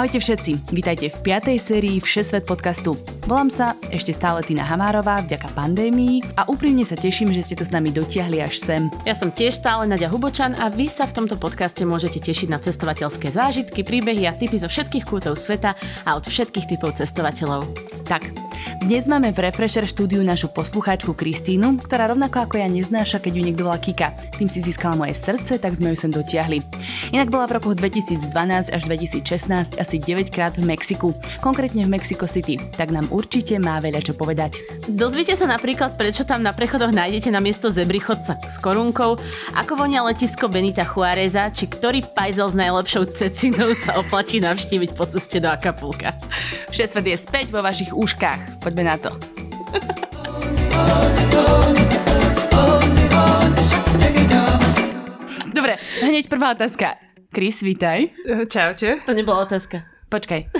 Ahojte všetci, vítajte v 5. sérii Všesvet podcastu. Volám sa ešte stále Tina Hamárová vďaka pandémii a úprimne sa teším, že ste to s nami dotiahli až sem. Ja som tiež stále Nadia Hubočan a vy sa v tomto podcaste môžete tešiť na cestovateľské zážitky, príbehy a tipy zo všetkých kútov sveta a od všetkých typov cestovateľov. Tak, dnes máme v Refresher štúdiu našu poslucháčku Kristínu, ktorá rovnako ako ja neznáša, keď ju niekto volá Kika. Tým si získala moje srdce, tak sme ju sem dotiahli. Inak bola v rokoch 2012 až 2016 asi 9 krát v Mexiku, konkrétne v Mexico City, tak nám určite má veľa čo povedať. Dozviete sa napríklad, prečo tam na prechodoch nájdete na miesto zebry chodca s korunkou, ako vonia letisko Benita Juáreza, či ktorý pajzel s najlepšou cecinou sa oplatí navštíviť po ceste do Acapulka. Všesvet je späť vo vašich úškách. Poďme na to. Dobre, hneď prvá otázka. Chris, vítaj. Čaute. To nebola otázka. Počkaj.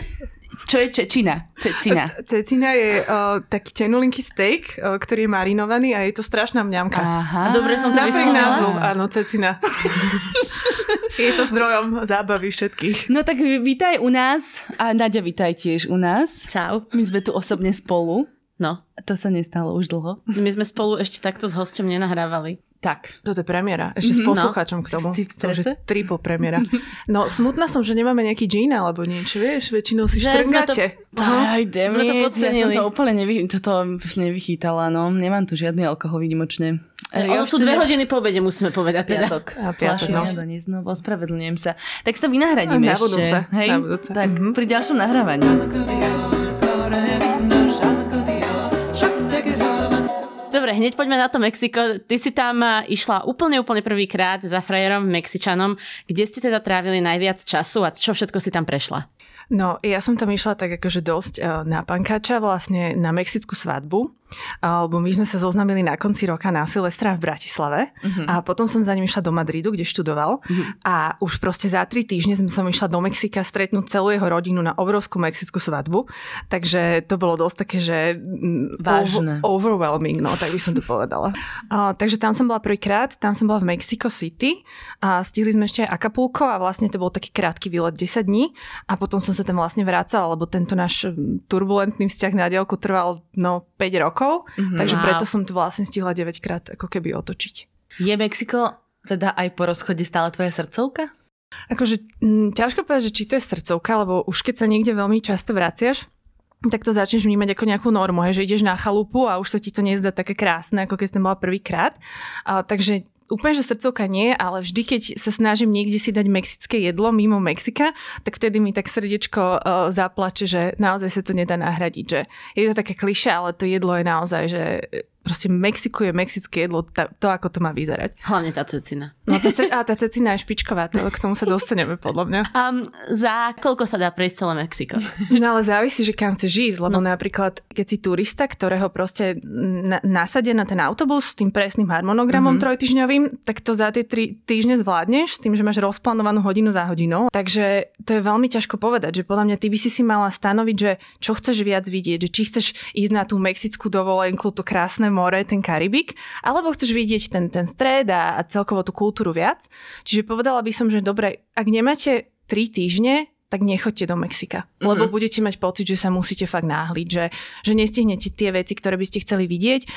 Čo je čečina? Cecina. Cecina je uh, taký tenulinký steak, uh, ktorý je marinovaný a je to strašná mňamka. Aha. Dobre som to Napriek názvu, áno, cecina. je to zdrojom zábavy všetkých. No tak vítaj u nás a Nadia vítaj tiež u nás. Čau. My sme tu osobne spolu. No, To sa nestalo už dlho. my sme spolu ešte takto s hostom nenahrávali. Tak. Toto je premiéra. Ešte s Mhm, no. poslucháčom k tomu. Si v To strese? triple premiéra. No, smutná som, že nemáme nejaký džín alebo niečo, vieš? Väčšinou si Že sme to- štrngáte. Aj, to it, ja som to úplne nevy, toto nevychytala, no. Nemám tu žiadny alkohol výnimočne. E, Ono sú dve ne- hodiny po obede, musíme povedať teda. Piatok. A piatok, no. doniesť, no, ospravedlňujem sa. Tak sa vynahradíme Na ešte. budúce, Hej? na budúce. Tak Mhm. pri ďalšom nahrávaní. Dobre, hneď poďme na to Mexiko. Ty si tam a, išla úplne, úplne prvýkrát za frajerom Mexičanom. Kde ste teda trávili najviac času a čo všetko si tam prešla? No, ja som tam išla tak akože dosť eh, na pankáča, vlastne na mexickú svadbu, alebo my sme sa zoznamili na konci roka na Silvestra v Bratislave Mhm. a potom som za ním išla do Madridu, kde študoval a už proste za tri týždne som- išla do Mexika stretnúť celú jeho rodinu na obrovskú mexickú svadbu, takže to bolo dosť také, že mm, Vážne. over- overwhelming, no tak by som to povedala. A, takže tam som bola prvýkrát, tam som bola v Mexico City a stihli sme ešte aj Acapulco a vlastne to bol taký krátky výlet 10 dní a potom som sa tam vlastne vracala, lebo tento náš mm, turbulentný vzťah na diaľku trval no 5 rokov, Mhm. takže Wow. preto som tu vlastne stihla 9 krát ako keby otočiť. Je Mexiko teda aj po rozchode stále tvoja srdcovka? Akože m, ťažko povedať, že či to je srdcovka, lebo už keď sa niekde veľmi často vraciaš, tak to začneš vnímať ako nejakú normu, hej, že ideš na chalupu a už sa ti to nezdá také krásne, ako keď tam bola prvýkrát. Takže úplne, že srdcovka nie, ale vždy, keď sa snažím niekde si dať mexické jedlo mimo Mexika, tak vtedy mi tak srdiečko uh, zaplače, že naozaj sa to nedá nahradiť. Že je to také kliše, ale to jedlo je naozaj, že proste Mexiko je mexické jedlo, ta, to ako to má vyzerať. Hlavne tá cecina. No tá, ce- a tá cecina je špičková, to, k tomu sa dostaneme podľa mňa. A za koľko sa dá prejsť celé Mexiko? No ale závisí, že kam chceš ísť, lebo no. napríklad, keď si turista, ktorého proste na, nasadia na ten autobus s tým presným harmonogramom mm-hmm. trojtyžňovým, tak to za tie tri týždne zvládneš s tým, že máš rozplánovanú hodinu za hodinou. Takže to je veľmi ťažko povedať, že podľa mňa ty by si si mala stanoviť, že čo chceš viac vidieť, že či chceš ísť na tú mexickú dovolenku, to krásne more, ten Karibik, alebo chceš vidieť ten, ten stred a, a celkovo tú kultúru viac. Čiže povedala by som, že dobre, ak nemáte tri týždne, tak nechoďte do Mexika. Mm-hmm. Lebo budete mať pocit, že sa musíte fakt náhliť, že, že nestihnete tie veci, ktoré by ste chceli vidieť.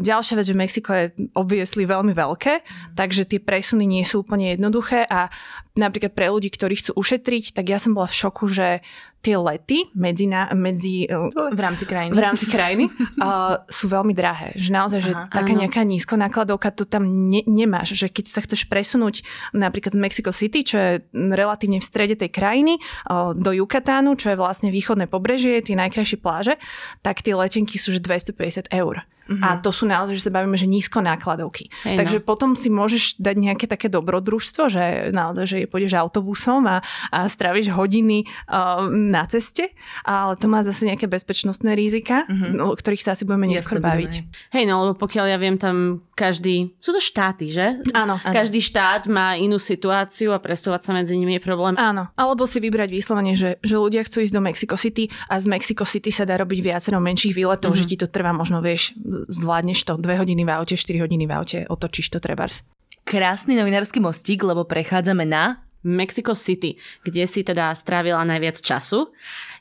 Ďalšia vec, že Mexiko je obviesli veľmi veľké, mm-hmm. takže tie presuny nie sú úplne jednoduché a napríklad pre ľudí, ktorí chcú ušetriť, tak ja som bola v šoku, že tie lety medzi, na, medzi uh, V rámci krajiny. v rámci krajiny uh, sú veľmi drahé. Že naozaj, že Aha, taká áno. nejaká nízko nákladovka to tam ne, nemáš. Že keď sa chceš presunúť napríklad z Mexico City, čo je relatívne v strede tej krajiny, uh, do Yucatánu, čo je vlastne východné pobrežie, tie najkrajšie pláže, tak tie letenky sú že 250 eur. Uh-huh. A to sú naozaj, že sa bavíme, že nízko nákladovky. Hej, Takže no. potom si môžeš dať nejaké také dobrodružstvo, že naozaj, že pôjdeš autobusom a, a stráviš hodiny uh, na ceste, ale to má zase nejaké bezpečnostné rizika, uh-huh. o ktorých sa asi budeme neskôr baviť. Hej, no lebo pokiaľ ja viem, tam každý, sú to štáty, že? Áno. Každý štát má inú situáciu a presúvať sa medzi nimi je problém. Áno, alebo si vybrať vyslovene, že, že ľudia chcú ísť do Mexico City a z Mexico City sa dá robiť viacero menších výletov, uh-huh. že ti to trvá možno, vieš, zvládneš to 2 hodiny v aute, 4 hodiny v aute, otočíš to trebárs. Krásny novinársky mostík, lebo prechádzame na Mexico City, kde si teda strávila najviac času.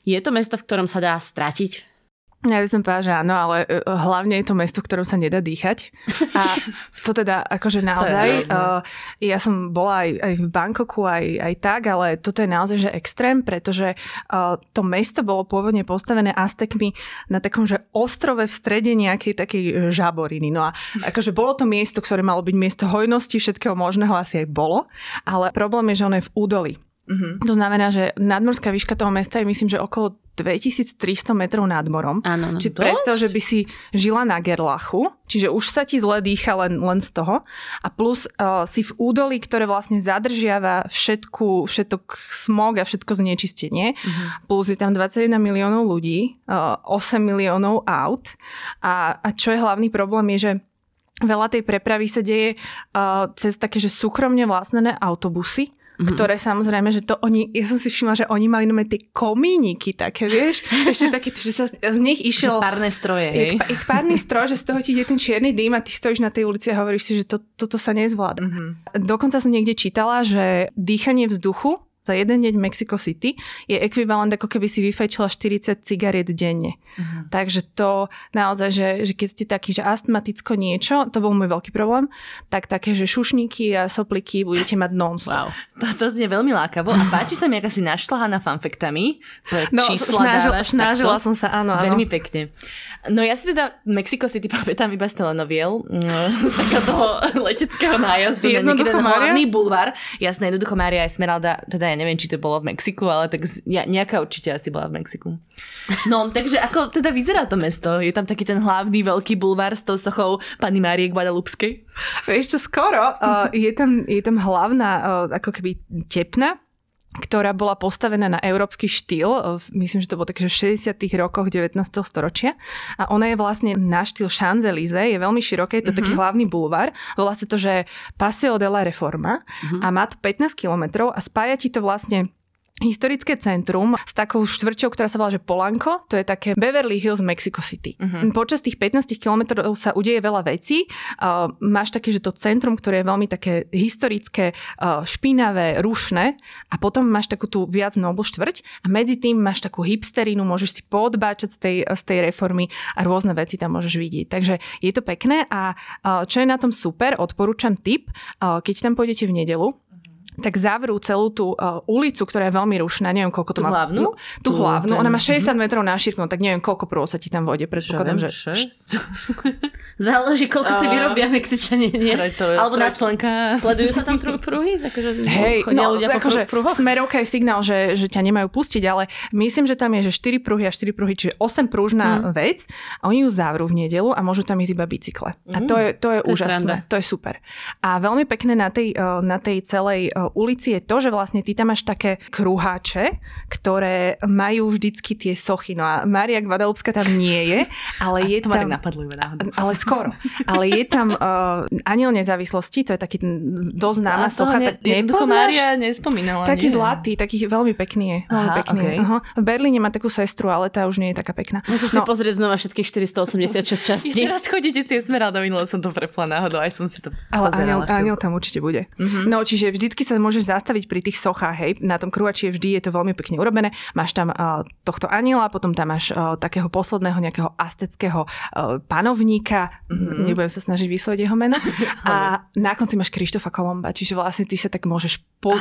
Je to mesto, v ktorom sa dá stratiť? Ja by som povedala, že áno, ale e, hlavne je to mesto, ktorom sa nedá dýchať. A to teda akože naozaj, uh, ja som bola aj, aj v Bangkoku, aj, aj tak, ale toto je naozaj že extrém, pretože uh, to mesto bolo pôvodne postavené Aztekmi na takom, že ostrove v strede nejakej takej žaboriny. No a akože bolo to miesto, ktoré malo byť miesto hojnosti, všetkého možného asi aj bolo, ale problém je, že ono je v údoli. Mm-hmm. To znamená, že nadmorská výška toho mesta je myslím, že okolo 2300 metrov nad morom. Áno, no, Čiže predstav, že by si žila na Gerlachu, čiže už sa ti zle dýcha len, len z toho. A plus uh, si v údolí, ktoré vlastne zadržiava všetku, všetok smog a všetko znečistenie. Mm-hmm. Plus je tam 21 miliónov ľudí, uh, 8 miliónov aut. A, a čo je hlavný problém je, že veľa tej prepravy sa deje uh, cez také, že súkromne vlastnené autobusy mm-hmm. ktoré samozrejme, že to oni, ja som si všimla, že oni mali nové tie komíniky také, vieš, ešte také, že sa z nich išiel... Že párne stroje, hej? Ich párny stroj, že z toho ti ide ten čierny dým a ty stojíš na tej ulici a hovoríš si, že to, toto sa nezvláda. Mm-hmm. Dokonca som niekde čítala, že dýchanie vzduchu za jeden deň Mexico City je ekvivalent ako keby si vyfajčila 40 cigariet denne. Uh-huh. Takže to naozaj, že, že keď ste taký, že astmaticko niečo, to bol môj veľký problém, tak také, že šušníky a sopliky budete mať non-stop. Wow. To, to znie veľmi lákavo a páči sa mi, aká si našľahaná fanfektami. No, snažil, snažila som sa, áno, áno. Veľmi pekne. No ja si teda Mexico City pamätám iba z telenoviel, mm, z takého toho leteckého nájazdu na niekedy ten hlavný bulvár. Jasné, jednoducho Mária Esmeralda, teda ja neviem, či to bolo v Mexiku, ale tak ja, nejaká určite asi bola v Mexiku. No, takže ako teda vyzerá to mesto? Je tam taký ten hlavný veľký bulvár s tou sochou pani Márie Guadalupskej? Čo, skoro. Uh, je, tam, je tam hlavná uh, ako keby tepna, ktorá bola postavená na európsky štýl, myslím, že to bolo také, v 60. rokoch 19. storočia. A ona je vlastne na štýl Champs-Élysées, je veľmi široké, je to mm-hmm. taký hlavný bulvár, volá sa to, že Paseo de la Reforma mm-hmm. a má to 15 kilometrov a spája ti to vlastne historické centrum s takou štvrťou, ktorá sa volá, že Polanco, to je také Beverly Hills, Mexico City. Uh-huh. Počas tých 15 kilometrov sa udeje veľa vecí. Uh, máš také, že to centrum, ktoré je veľmi také historické, uh, špinavé, rušné a potom máš takú tú viac noble štvrť a medzi tým máš takú hipsterinu, môžeš si podbáčať z tej, z tej reformy a rôzne veci tam môžeš vidieť. Takže je to pekné a uh, čo je na tom super, odporúčam tip, uh, keď tam pôjdete v nedelu, tak zavrú celú tú uh, ulicu, ktorá je veľmi rušná, neviem koľko to tú má. Hlavnú? No, tú, tú hlavnú, ten... ona má 60 mm-hmm. metrov na šírku, no tak neviem koľko prúho sa ti tam vode, predpokladám, že... 6? Záleží, koľko uh, si vyrobia Mexičania, nie? Alebo na Slenka. Sledujú sa tam pruhy? Akože, Hej, no, ľudia akože smerovka je signál, že, že ťa nemajú pustiť, ale myslím, že tam je, že 4 pruhy a 4 pruhy, čiže 8 pružná mm. vec a oni ju zavrú v nedelu a môžu tam ísť iba bicykle. Mm. A to je, to je to úžasné, je to je super. A veľmi pekné na tej, na tej celej ulici je to, že vlastne ty tam máš také kruháče, ktoré majú vždycky tie sochy. No a Maria Guadalupska tam nie je, ale a je to tam... napadlo Ale skoro. Ale je tam uh, Aniel nezávislosti, to je taký dosť známa socha. Ne, tak Mária nespomínala. Taký nie. zlatý, taký veľmi pekný je. Veľmi Aha, pekný okay. je. Uh-huh. V Berlíne má takú sestru, ale tá už nie je taká pekná. Musíš no. si pozrieť znova všetkých 486 častí. Teraz chodíte si Esmeralda, minule som to prepla náhodou, aj som si to Ale Aniel, Aniel tam určite bude. Uh-huh. No, čiže vždycky sa môžeš zastaviť pri tých sochách, hej, na tom kruhači vždy je to veľmi pekne urobené. Máš tam uh, tohto aniela, potom tam máš uh, takého posledného nejakého asteckého uh, panovníka, mm-hmm. nebudem sa snažiť vysloviť jeho meno. a na konci máš Krištofa Kolomba, čiže vlastne ty sa tak môžeš po,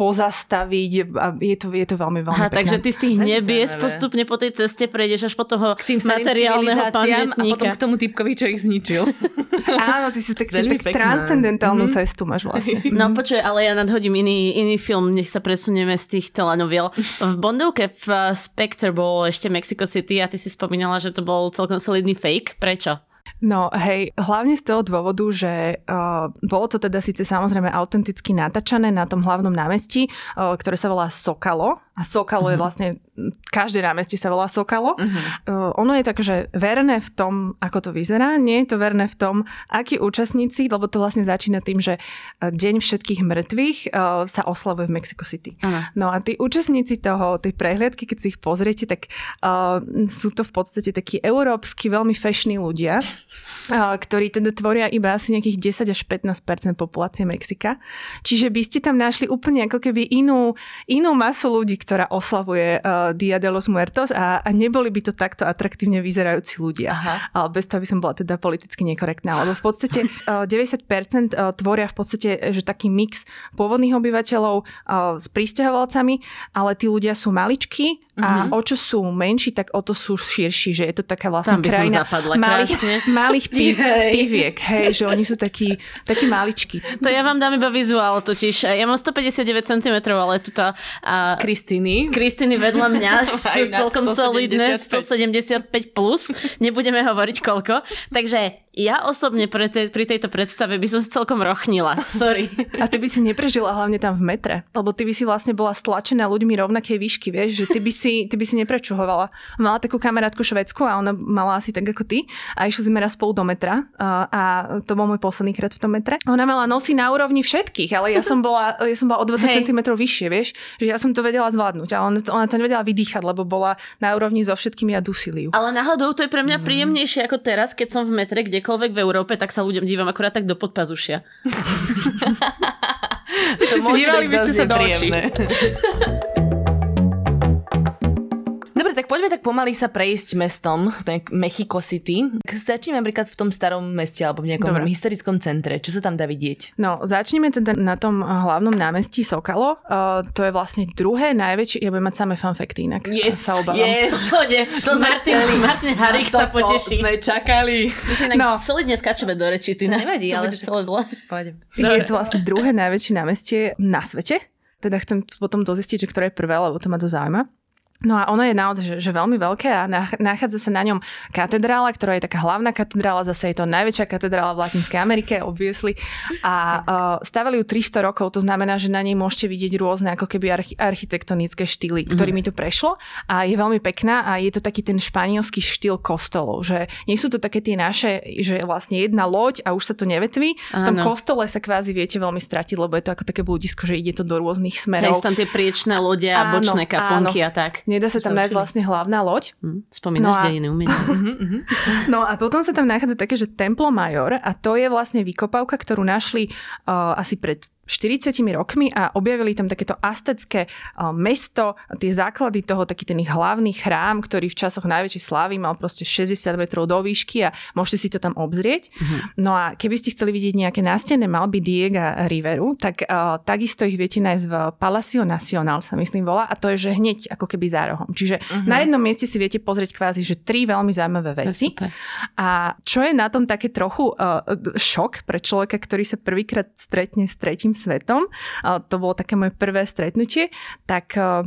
pozastaviť a je to, je to veľmi, veľmi Aha, pekné. Takže ty z tých nebies postupne po tej ceste prejdeš až po toho k tým materiálneho pamätníka. A potom k tomu typkovi, čo ich zničil. Áno, ty si tak, tak transcendentálnu mm-hmm. cestu máš vlastne. No počuj, ale ja nadhodím iný, iný film, nech sa presunieme z tých telenoviel. V Bondovke v uh, Spectre bol ešte Mexico City a ty si spomínala, že to bol celkom solidný fake. Prečo? No hej, hlavne z toho dôvodu, že uh, bolo to teda síce samozrejme autenticky natáčané na tom hlavnom námestí, uh, ktoré sa volá Sokalo. A Sokalo uh-huh. je mhm. vlastne, každé námestie sa volá Sokalo. Uh-huh. Uh, ono je tak, že verné v tom, ako to vyzerá, nie je to verné v tom, akí účastníci, lebo to vlastne začína tým, že Deň všetkých mŕtvych uh, sa oslavuje v Mexico City. Uh-huh. No a tí účastníci toho, tej prehliadky, keď si ich pozriete, tak uh, sú to v podstate takí európsky, veľmi fashní ľudia ktorí teda tvoria iba asi nejakých 10 až 15% populácie Mexika. Čiže by ste tam našli úplne ako keby inú, inú masu ľudí, ktorá oslavuje uh, Dia de los Muertos a, a neboli by to takto atraktívne vyzerajúci ľudia. Aha. Uh, bez toho by som bola teda politicky nekorektná, lebo v podstate uh, 90% uh, tvoria v podstate že taký mix pôvodných obyvateľov uh, s prístahovalcami, ale tí ľudia sú maličkí, a mm-hmm. o čo sú menší, tak o to sú širší, že je to taká vlastne Tam by krajina som zapadla malých, malých pí, piviek, hej, že oni sú takí, takí maličky. To ja vám dám iba vizuál totiž. Ja mám 159 cm, ale tuto... A... Kristýny. Kristýny vedľa mňa sú celkom solidné, 175 plus. Nebudeme hovoriť koľko. Takže ja osobne pre te, pri tejto predstave by som sa celkom rochnila. Sorry. A ty by si neprežila hlavne tam v metre, lebo ty by si vlastne bola stlačená ľuďmi rovnakej výšky, vieš, že ty by si, ty by si neprečuhovala. Mala takú kamarátku švedsku a ona mala asi tak ako ty a išli sme raz spolu do metra a, a to bol môj posledný krát v tom metre. Ona mala nosy na úrovni všetkých, ale ja som bola, ja som bola o 20 hey. cm vyššie, vieš, že ja som to vedela zvládnuť a ona, ona to nevedela vydýchať, lebo bola na úrovni so všetkými a dusili ju. Ale náhodou to je pre mňa mm. príjemnejšie ako teraz, keď som v metre, kde kdekoľvek v Európe, tak sa ľuďom dívam akurát tak do podpazušia. Ste si dívali, by ste sa do očí. tak poďme tak pomaly sa prejsť mestom Mexico City. Začneme napríklad v tom starom meste alebo v nejakom Dobre. historickom centre. Čo sa tam dá vidieť? No, začneme teda na tom hlavnom námestí Sokalo. Uh, to je vlastne druhé najväčšie, ja budem mať samé fanfekty inak. Yes, sa obávam. yes. Hode, to Martin, Martin Harich sa poteší. sme čakali. My si no. solidne skačeme do reči, ty nevadí, ale celé zle. Poďme. Je to vlastne druhé najväčšie námestie na svete. Teda chcem potom dozistiť, že ktoré je prvé, lebo to ma to zaujíma. No a ono je naozaj že, že veľmi veľké a nachádza sa na ňom katedrála, ktorá je taká hlavná katedrála, zase je to najväčšia katedrála v Latinskej Amerike, obviesli. A uh, stavali ju 300 rokov, to znamená, že na nej môžete vidieť rôzne ako keby arch- architektonické štýly, mhm. ktorými to prešlo a je veľmi pekná a je to taký ten španielský štýl kostolov, že nie sú to také tie naše, že vlastne jedna loď a už sa to nevetví. V tom kostole sa kvázi viete veľmi stratiť, lebo je to ako také bludisko, že ide to do rôznych smerov. Hej, tam tie priečné lode a áno, bočné kaponky áno. a tak. Nedá sa tam nájsť vlastne hlavná loď. Hm, spomínaš no a... dejiny umenia. Mhm, mhm. no a potom sa tam nachádza také, že Templo Major a to je vlastne vykopávka, ktorú našli uh, asi pred 40 rokmi a objavili tam takéto astecké mesto, tie základy toho, taký ten ich hlavný chrám, ktorý v časoch najväčšej slávy mal proste 60 metrov do výšky a môžete si to tam obzrieť. Mm-hmm. No a keby ste chceli vidieť nejaké nástené malby Diega Riveru, tak uh, takisto ich viete nájsť v Palacio Nacional, sa myslím volá, a to je, že hneď ako keby za rohom. Čiže mm-hmm. na jednom mieste si viete pozrieť kvázi, že tri veľmi zaujímavé veci. A čo je na tom také trochu uh, šok pre človeka, ktorý sa prvýkrát stretne s tretím svetom, to bolo také moje prvé stretnutie, tak e,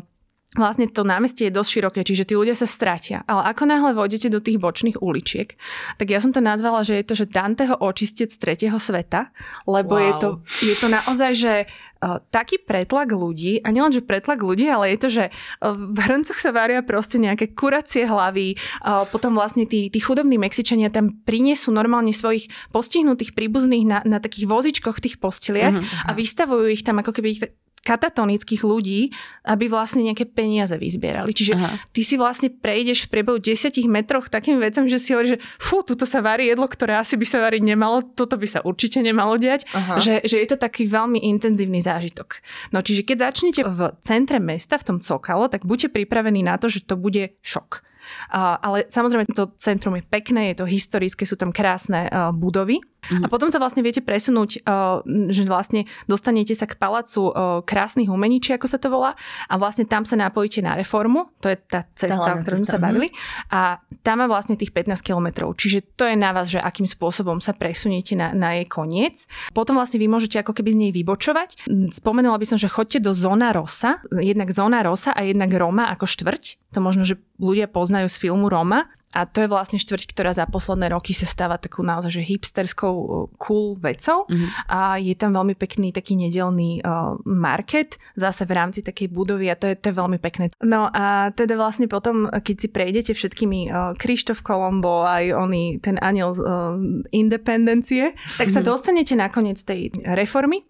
vlastne to námestie je dosť široké, čiže tí ľudia sa stratia. Ale ako náhle vôjdete do tých bočných uličiek, tak ja som to nazvala, že je to, že Danteho očistec tretieho sveta, lebo wow. je, to, je to naozaj, že uh, taký pretlak ľudí, a nielen, že pretlak ľudí, ale je to, že uh, v hrncoch sa varia proste nejaké kuracie hlavy, uh, potom vlastne tí, tí chudobní Mexičania tam priniesú normálne svojich postihnutých príbuzných na, na takých vozičkoch tých posteliach uh-huh. a vystavujú ich tam ako keby ich katatonických ľudí, aby vlastne nejaké peniaze vyzbierali. Čiže Aha. ty si vlastne prejdeš v priebehu 10 metroch takým vecom, že si hovoríš, že fú, tuto sa varí jedlo, ktoré asi by sa variť nemalo, toto by sa určite nemalo diať, že, že je to taký veľmi intenzívny zážitok. No čiže keď začnete v centre mesta, v tom Cokalo, tak buďte pripravení na to, že to bude šok. Uh, ale samozrejme to centrum je pekné, je to historické, sú tam krásne uh, budovy. A potom sa vlastne viete presunúť, uh, že vlastne dostanete sa k palácu uh, krásnych umení, či ako sa to volá, a vlastne tam sa napojíte na reformu, to je tá cesta, tá o ktorej sme sa bavili, mhm. a tam má vlastne tých 15 kilometrov. Čiže to je na vás, že akým spôsobom sa presuniete na, na jej koniec. Potom vlastne vy môžete ako keby z nej vybočovať. Spomenula by som, že chodte do zóna Rosa, jednak zóna Rosa a jednak Roma ako štvrť. To možno, že ľudia poznajú z filmu Roma a to je vlastne štvrť, ktorá za posledné roky sa stáva takú naozaj že hipsterskou uh, cool vecou mm-hmm. a je tam veľmi pekný taký nedelný uh, market zase v rámci takej budovy a to je, to je veľmi pekné. No a teda vlastne potom, keď si prejdete všetkými uh, Krištof Kolombo aj oni, ten aniel uh, independencie, tak sa mm-hmm. dostanete nakoniec tej reformy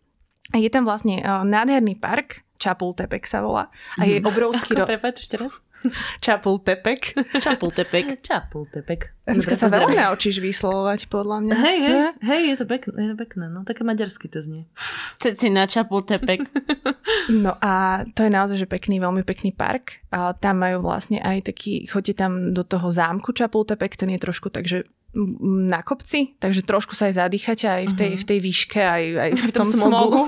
a je tam vlastne uh, nádherný park, Čapultepek sa volá. A je mhm. obrovský... Ro... Prepač, ešte raz. Čapultepek. Čapultepek. Čapultepek. Dneska sa veľa naučíš vyslovovať, podľa mňa. Hej, hej, hej, je to pekné, je to pekné, no také maďarsky to znie. na Čapultepek. No a to je naozaj, že pekný, veľmi pekný park. A tam majú vlastne aj taký, chodíte tam do toho zámku Čapultepek, ten je trošku tak, že na kopci, takže trošku sa aj zadýchate aj v tej, uh-huh. v tej výške, aj, aj v tom, tom smogu.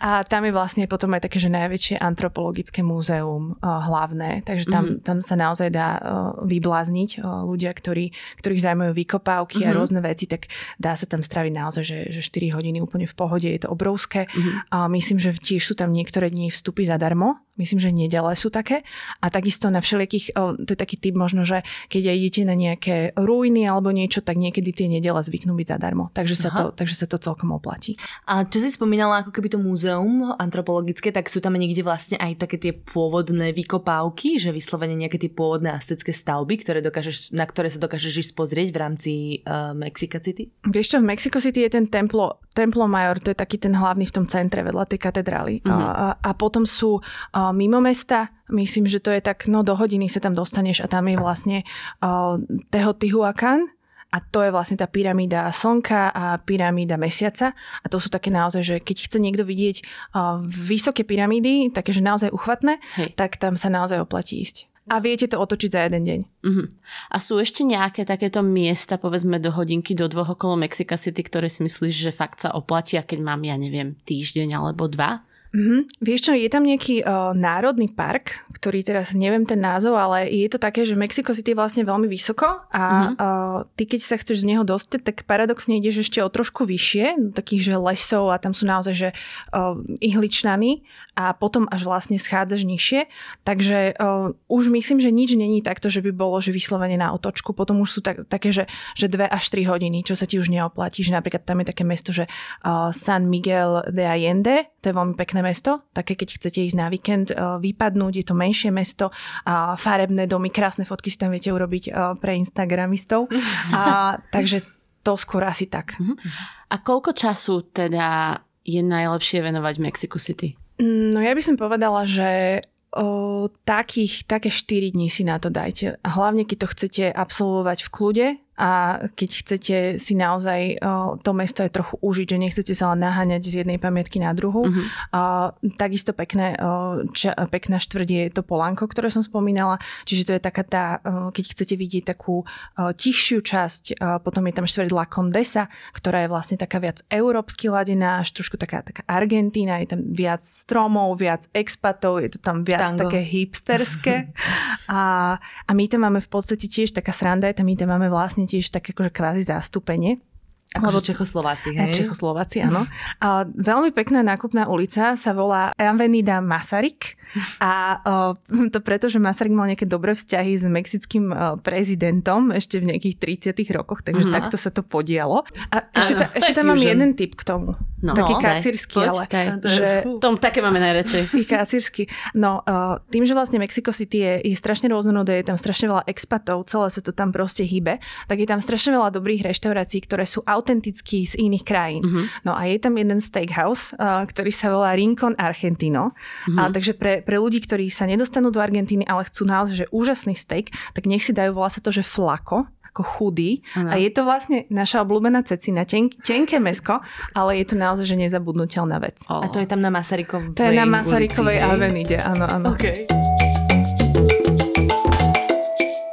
A tam je vlastne potom aj také, že najväčšie antropologické múzeum uh, hlavné, takže tam, mm-hmm. tam sa naozaj dá uh, vyblázniť uh, ľudia, ktorí, ktorých zaujímajú vykopávky mm-hmm. a rôzne veci, tak dá sa tam straviť naozaj, že, že 4 hodiny úplne v pohode, je to obrovské. Mm-hmm. A myslím, že tiež sú tam niektoré dni vstupy zadarmo, Myslím, že nedele sú také. A takisto na všelijakých, to je taký typ možno, že keď aj idete na nejaké ruiny alebo niečo, tak niekedy tie nedele zvyknú byť zadarmo. Takže sa, to, takže sa to celkom oplatí. A čo si spomínala, ako keby to múzeum antropologické, tak sú tam niekde vlastne aj také tie pôvodné vykopávky, že vyslovene nejaké tie pôvodné astické stavby, ktoré dokážeš, na ktoré sa dokážeš ísť pozrieť v rámci uh, Mexico City? Vieš čo, v Mexico City je ten templo, templo Major, to je taký ten hlavný v tom centre vedľa tej katedrály. Uh-huh. A, a potom sú uh, mimo mesta. Myslím, že to je tak, no do hodiny sa tam dostaneš a tam je vlastne uh, Teotihuacan, a to je vlastne tá pyramída slnka a pyramída mesiaca. A to sú také naozaj, že keď chce niekto vidieť uh, vysoké pyramídy, také, že naozaj uchvatné, Hej. tak tam sa naozaj oplatí ísť. A viete to otočiť za jeden deň. Uh-huh. A sú ešte nejaké takéto miesta, povedzme do hodinky, do dvoch okolo Mexica City, ktoré si myslíš, že fakt sa oplatia, keď mám, ja neviem, týždeň alebo dva? Mm-hmm. Vieš čo, je tam nejaký uh, národný park, ktorý teraz neviem ten názov, ale je to také, že Mexico City je vlastne veľmi vysoko a mm-hmm. uh, ty keď sa chceš z neho dostať, tak paradoxne ideš ešte o trošku vyššie, takých že lesov a tam sú naozaj že uh, ihličnany a potom až vlastne schádzaš nižšie. Takže uh, už myslím, že nič není takto, že by bolo že vyslovene na otočku. Potom už sú tak, také, že, že 2 až 3 hodiny, čo sa ti už neoplatí. Že napríklad tam je také mesto, že uh, San Miguel de Allende, to je veľmi pekné pekné mesto, také keď chcete ísť na víkend uh, vypadnúť, je to menšie mesto, a farebné domy, krásne fotky si tam viete urobiť uh, pre Instagramistov. A, takže to skôr asi tak. Mhm. A koľko času teda je najlepšie venovať Mexico City? No ja by som povedala, že o, takých, také 4 dní si na to dajte. Hlavne, keď to chcete absolvovať v kľude, a keď chcete si naozaj to mesto aj trochu užiť, že nechcete sa len naháňať z jednej pamiatky na druhu. Mm-hmm. Takisto pekné, ča, pekná štvrť je to Polanko, ktoré som spomínala, čiže to je taká tá, keď chcete vidieť takú tichšiu časť, potom je tam štvrť La Condesa, ktorá je vlastne taká viac európsky ladená, až trošku taká, taká Argentína, je tam viac stromov, viac expatov, je to tam viac Tango. také hipsterské. a, a my tam máme v podstate tiež taká sranda, je tam my tam máme vlastne tiež také akože kvázi zastúpenie. Ako Čechoslováci, hej? Čechoslováci, áno. A veľmi pekná nákupná ulica sa volá Avenida Masaryk a to preto, že Masaryk mal nejaké dobré vzťahy s mexickým prezidentom ešte v nejakých 30 rokoch, takže uh-huh. takto sa to podialo. A ešte, ta, ešte tam mám jeden tip k tomu. No, Taký no, kacírsky, ale... Že, tom také máme najradšej. Kacírsky. No, tým, že vlastne Mexico City je, je strašne rôznorodé, je tam strašne veľa expatov, celé sa to tam proste hýbe, tak je tam strašne veľa dobrých reštaurácií, ktoré sú autentický z iných krajín. Uh-huh. No a je tam jeden steakhouse, uh, ktorý sa volá Rincon Argentino. Uh-huh. A, takže pre, pre ľudí, ktorí sa nedostanú do Argentíny, ale chcú naozaj že úžasný steak, tak nech si dajú, volá sa to, že flako ako chudý. Ano. A je to vlastne naša obľúbená cecina, ten, tenké mesko, ale je to naozaj že nezabudnutelná vec. Oh. A to je tam na Masarykovej To je na Masarykovej avenide, áno, áno. Okay.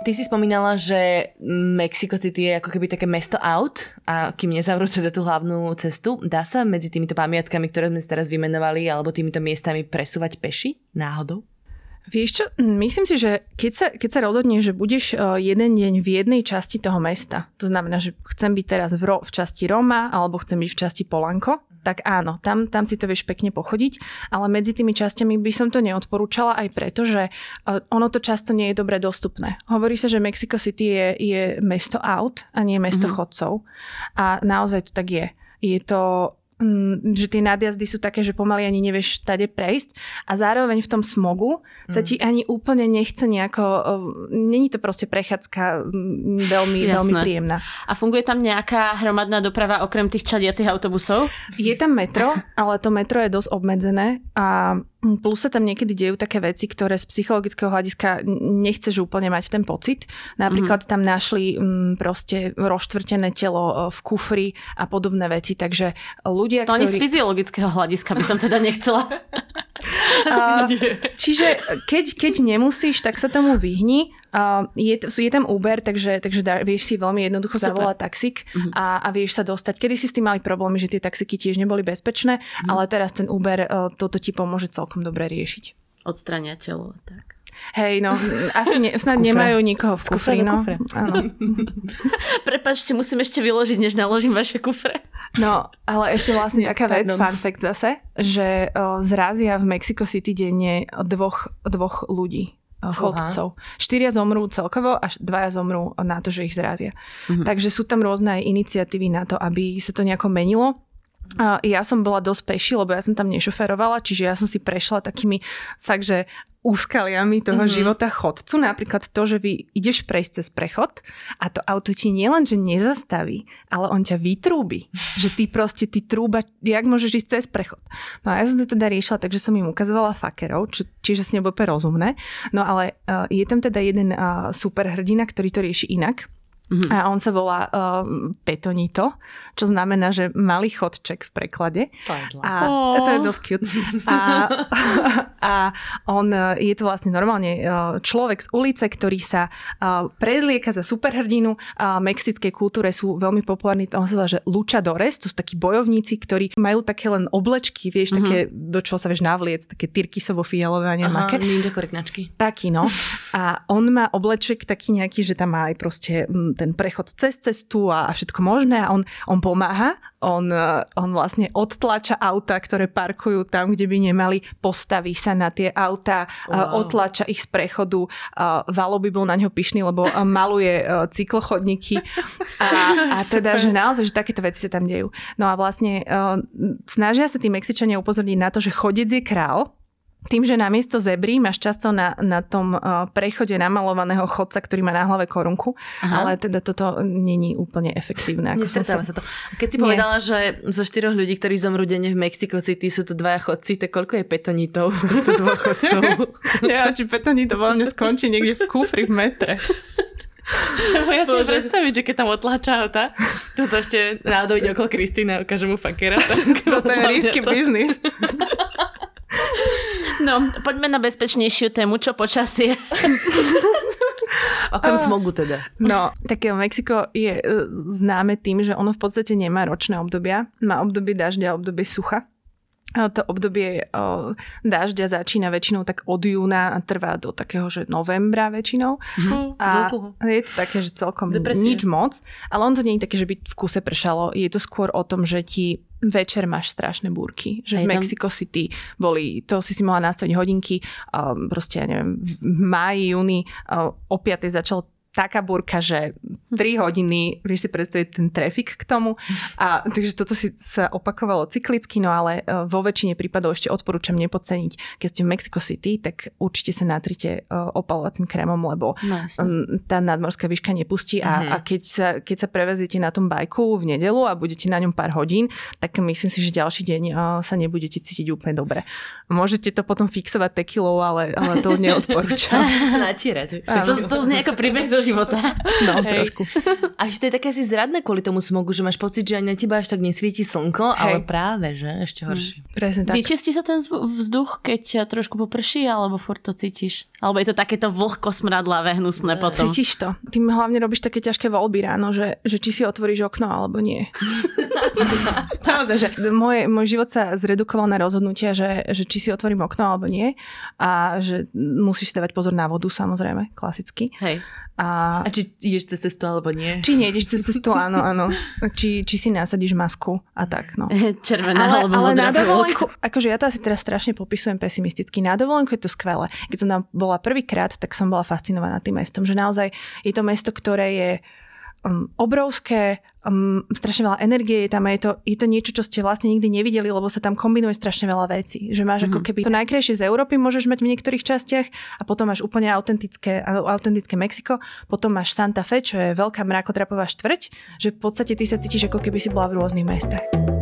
Ty si spomínala, že Mexico City je ako keby také mesto out a kým nezavrú teda tú hlavnú cestu, dá sa medzi týmito pamiatkami, ktoré sme teraz vymenovali, alebo týmito miestami presúvať peši náhodou? Vieš čo, myslím si, že keď sa, keď sa rozhodneš, že budeš e, jeden deň v jednej časti toho mesta, to znamená, že chcem byť teraz v, Ro, v časti Roma alebo chcem byť v časti Polanko, tak áno, tam, tam si to vieš pekne pochodiť, ale medzi tými časťami by som to neodporúčala aj preto, že uh, ono to často nie je dobre dostupné. Hovorí sa, že Mexico City je, je mesto aut a nie mesto mm-hmm. chodcov a naozaj to tak je. Je to že tie nadjazdy sú také, že pomaly ani nevieš tade prejsť a zároveň v tom smogu sa mm. ti ani úplne nechce nejako, není to proste prechádzka veľmi, Jasné. veľmi príjemná. A funguje tam nejaká hromadná doprava okrem tých čadiacich autobusov? Je tam metro, ale to metro je dosť obmedzené a Plus sa tam niekedy dejú také veci, ktoré z psychologického hľadiska nechceš úplne mať ten pocit. Napríklad mm-hmm. tam našli m, proste roštvrtené telo v kufri a podobné veci, takže ľudia, to ktorí... ani z fyziologického hľadiska by som teda nechcela. a, čiže keď, keď nemusíš, tak sa tomu vyhni. Je, je tam Uber, takže, takže dá, vieš si veľmi jednoducho Super. zavolať taxík uh-huh. a, a vieš sa dostať. Kedy si s tým mali problémy, že tie taxiky tiež neboli bezpečné, uh-huh. ale teraz ten Uber uh, toto ti pomôže celkom dobre riešiť. Odstrania telo, tak. Hej, no, asi ne, snad nemajú nikoho v kufri, no. Kufre. Prepačte, musím ešte vyložiť, než naložím vaše kufre. No, ale ešte vlastne Nie, taká vec, fun fact zase, že o, zrazia v Mexico City denne dvoch, dvoch ľudí chodcov. Štyria zomrú celkovo a dvaja zomrú na to, že ich zrazia. Mhm. Takže sú tam rôzne aj iniciatívy na to, aby sa to nejako menilo. Ja som bola dosť peši, lebo ja som tam nešoferovala, čiže ja som si prešla takými fakt, že úskaliami toho mm-hmm. života chodcu. Napríklad to, že vy ideš prejsť cez prechod a to auto ti nielen, že nezastaví, ale on ťa vytrúbi. Že ty proste, ty trúba, jak môžeš ísť cez prechod. No a ja som to teda riešila, takže som im ukazovala fakerov, čo, čiže s nebolo rozumné. No ale uh, je tam teda jeden uh, superhrdina, ktorý to rieši inak. Mm-hmm. A on sa volá uh, Petonito, čo znamená, že malý chodček v preklade. A oh. to je dosť cute. A, a on je to vlastne normálne uh, človek z ulice, ktorý sa uh, prezlieka za superhrdinu. Uh, mexickej kultúre sú veľmi populárni, on sa volá, že luchadores, to sú takí bojovníci, ktorí majú také len oblečky, vieš, mm-hmm. také, do čoho sa vieš navliec, také tyrkisovo-fialové a neviem aké. ninja koreknačky. Taký, no. A on má obleček taký nejaký, že tam má aj proste ten prechod cez cestu a všetko možné a on, on pomáha, on, on vlastne odtlača auta, ktoré parkujú tam, kde by nemali, postaví sa na tie auta, wow. odtlača ich z prechodu. Valo by bol na ňo pyšný, lebo maluje cyklochodníky a, a teda, že naozaj, že takéto veci sa tam dejú. No a vlastne snažia sa tí Mexičania upozorniť na to, že chodec je král, tým, že namiesto zebry máš často na, na tom uh, prechode namalovaného chodca, ktorý má na hlave korunku, Aha. ale teda toto není úplne efektívne. Ako som si... sa to. A keď si Nie. povedala, že zo štyroch ľudí, ktorí zomrú denne v Mexico City, sú tu dvaja chodci, tak koľko je petonitov z týchto dvoch chodcov? ja, či petonito veľmi skončí niekde v kufri v metre. Lebo ja si Bože. predstaviť, že keď tam otláča auta, toto ešte náhodou ide okolo Kristýna a ukáže mu fakera. Toto je risky biznis. No, poďme na bezpečnejšiu tému, čo počasie. Okrem smogu teda. No, tak Mexiko je e, známe tým, že ono v podstate nemá ročné obdobia. Má obdobie dažďa a obdobie sucha. To obdobie o, dažďa začína väčšinou tak od júna a trvá do takého, že novembra väčšinou. Mm, a je to také, že celkom Depresie. nič moc, ale on to nie je také, že by v kuse pršalo. Je to skôr o tom, že ti večer máš strašné búrky. Že v Mexico City boli, to si si mohla nastaviť hodinky, um, proste, ja neviem, v máji, júni, uh, o 5. začal taká burka, že 3 hodiny, vieš si predstaviť ten trafik k tomu. A takže toto si sa opakovalo cyklicky, no ale e, vo väčšine prípadov ešte odporúčam nepodceniť. Keď ste v Mexico City, tak určite sa natrite e, opalovacím krémom, lebo no, tá nadmorská výška nepustí a, mm-hmm. a keď, sa, keď sa prevezíte na tom bajku v nedelu a budete na ňom pár hodín, tak myslím si, že ďalší deň e, sa nebudete cítiť úplne dobre. Môžete to potom fixovať tekilou, ale, ale to neodporúčam. Natierať. To, to znie ako príbeh zo života. No, Hej. trošku. A že to je také asi zradné kvôli tomu smogu, že máš pocit, že aj na teba až tak nesvieti slnko, Hej. ale práve, že ešte horšie. Mm, presne tak. Vyčistí sa ten vzduch, keď trošku poprší, alebo furt to cítiš? Alebo je to takéto vlhko smradlavé, hnusné potom? Cítiš to. Ty hlavne robíš také ťažké voľby ráno, že, že či si otvoríš okno, alebo nie. Naozaj, že môj, môj život sa zredukoval na rozhodnutia, že, že či si otvorím okno, alebo nie. A že musíš si dávať pozor na vodu, samozrejme, klasicky. Hej. A A, A či ideš cez cestu alebo nie? či nejdeš cez cestu, áno, áno. Či, či si nasadíš masku a tak, no. Červená ale, alebo ale na dovolenku, akože ja to asi teraz strašne popisujem pesimisticky, na dovolenku je to skvelé. Keď som tam bola prvýkrát, tak som bola fascinovaná tým mestom, že naozaj je to mesto, ktoré je um, obrovské, um, strašne veľa energie je tam a je to, je to niečo, čo ste vlastne nikdy nevideli, lebo sa tam kombinuje strašne veľa vecí. Že máš mm-hmm. ako keby to najkrajšie z Európy môžeš mať v niektorých častiach a potom máš úplne autentické, autentické Mexiko, potom máš Santa Fe, čo je veľká mrakodrapová štvrť, že v podstate ty sa cítiš ako keby si bola v rôznych mestách.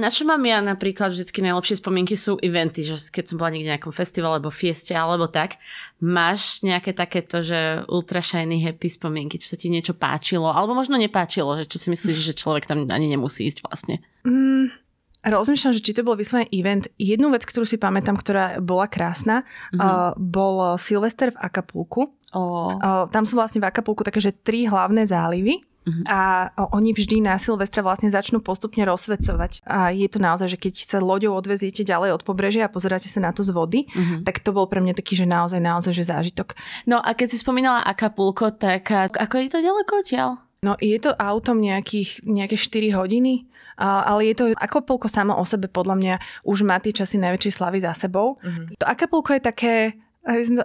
Na čo mám ja napríklad vždycky najlepšie spomienky sú eventy, že keď som bola niekde na nejakom festivale alebo fieste alebo tak, máš nejaké takéto, že ultra shiny happy spomienky, čo sa ti niečo páčilo, alebo možno nepáčilo, že čo si myslíš, že človek tam ani nemusí ísť vlastne? Mm, rozmýšľam, že či to bol vyslovene event. Jednu vec, ktorú si pamätám, ktorá bola krásna, mm-hmm. uh, bol Silvester v Acapulku. Oh. Uh, tam sú vlastne v Acapulku také, že tri hlavné zálivy. Uh-huh. A oni vždy na Silvestra vlastne začnú postupne rozsvecovať. A je to naozaj, že keď sa loďou odveziete ďalej od pobrežia a pozeráte sa na to z vody, uh-huh. tak to bol pre mňa taký, že naozaj, naozaj, že zážitok. No a keď si spomínala Acapulco, tak ako je to ďaleko odtiaľ? No je to autom nejakých, nejaké 4 hodiny, ale je to Acapulco samo o sebe podľa mňa už má tie časy najväčšej slavy za sebou. Uh-huh. To Acapulco je také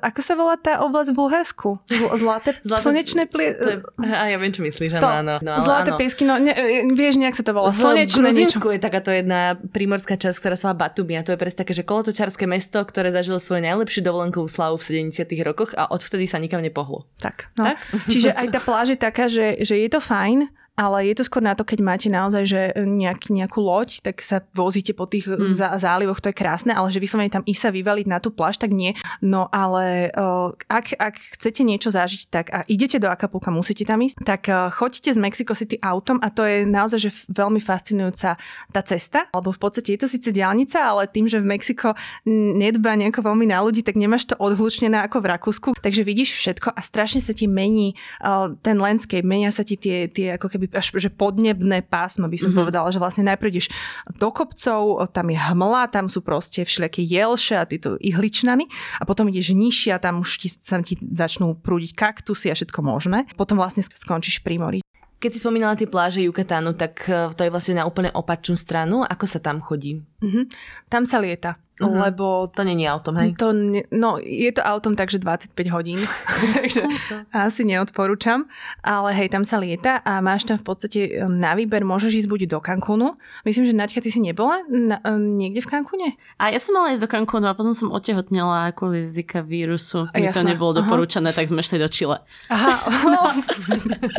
ako sa volá tá oblasť v Bulharsku? Zlaté, Zlaté slnečné plie... To je, a ja viem, čo myslíš, áno, áno. No, Zlaté áno. piesky, no ne, vieš, nejak sa to volá. Slnečné v Gruzinsku je takáto jedna primorská časť, ktorá sa volá Batumi a to je presne také, že kolotočárske mesto, ktoré zažilo svoju najlepšiu dovolenkovú slavu v 70 rokoch a odvtedy sa nikam nepohlo. Tak, no. tak? Čiže aj tá pláž je taká, že, že je to fajn, ale je to skôr na to, keď máte naozaj že nejak, nejakú loď, tak sa vozíte po tých mm. zálivoch, to je krásne, ale že vyslovene tam i sa vyvaliť na tú pláž, tak nie. No ale uh, ak, ak chcete niečo zažiť, tak a idete do Acapulca, musíte tam ísť, tak uh, choďte z Mexico City autom a to je naozaj že veľmi fascinujúca tá cesta, lebo v podstate je to síce diálnica, ale tým, že v Mexiko nedbá nejako veľmi na ľudí, tak nemáš to odhlučnené ako v Rakúsku, takže vidíš všetko a strašne sa ti mení uh, ten landscape, menia sa ti tie, tie ako keby až že podnebné pásmo, by som mm-hmm. povedala, že vlastne najprv ideš do kopcov, tam je hmla, tam sú proste všelijaké jelše a títo ihličnany a potom ideš nižšie a tam už ti, sa ti začnú prúdiť kaktusy a všetko možné. Potom vlastne skončíš pri mori. Keď si spomínala tie pláže Yucatánu, tak eh, to je vlastne na úplne opačnú stranu. Ako sa tam chodí? Mm-hmm. Tam sa lieta. Uh-huh. Lebo to není autom, hej? To ne, no, je to autom takže 25 hodín, takže asi neodporúčam. Ale hej, tam sa lieta a máš tam v podstate e, na výber, môžeš ísť buď do Cancúnu. Myslím, že Naďka, ty si nebola na, e, niekde v Cancúne? A ja som mala ísť do Cancúnu a potom som otehotnela kvôli Zika vírusu. Mi to nebolo Aha. doporúčané, tak sme šli do Chile. Aha. No.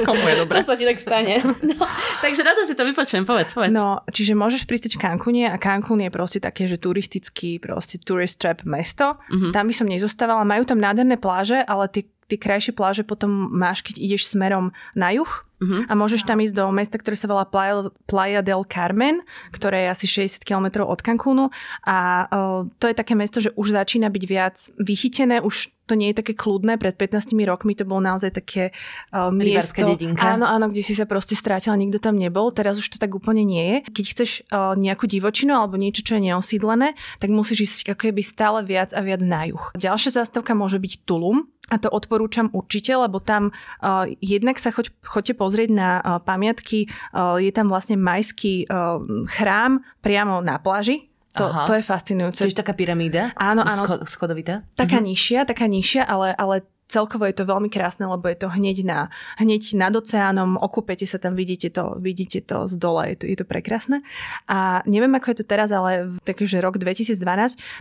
Komu je dobré? sa ti tak stane. No. Takže rada si to vypočujem, povedz, povedz. No, čiže môžeš pristať v Cancúne a Cancún je proste také, že turistický proste tourist trap mesto. Mm-hmm. Tam by som nezostávala. Majú tam nádherné pláže, ale tie, tie krajšie pláže potom máš, keď ideš smerom na juh. Uh-huh. A môžeš tam ísť do mesta, ktoré sa volá Playa, Playa del Carmen, ktoré je asi 60 km od Cancúnu. A uh, to je také mesto, že už začína byť viac vychytené, už to nie je také kľudné. Pred 15 rokmi to bolo naozaj také uh, miesto. dedinka. Áno, áno, kde si sa proste strátila, nikto tam nebol. Teraz už to tak úplne nie je. Keď chceš uh, nejakú divočinu alebo niečo, čo je neosídlené, tak musíš ísť ako keby stále viac a viac na juh. Ďalšia zástavka môže byť Tulum, a to odporúčam určite, lebo tam uh, jednak sa choď, choďte pozrieť na uh, pamiatky. Uh, je tam vlastne majský uh, chrám priamo na pláži. To, to je fascinujúce. Čiže taká pyramída? Áno, áno. Scho- schodovitá? Taká uh-huh. nižšia, taká nižšia, ale, ale celkovo je to veľmi krásne, lebo je to hneď, na, hneď nad oceánom, okúpete sa tam, vidíte to, vidíte to z dola, je to, je to prekrásne. A neviem, ako je to teraz, ale takže rok 2012,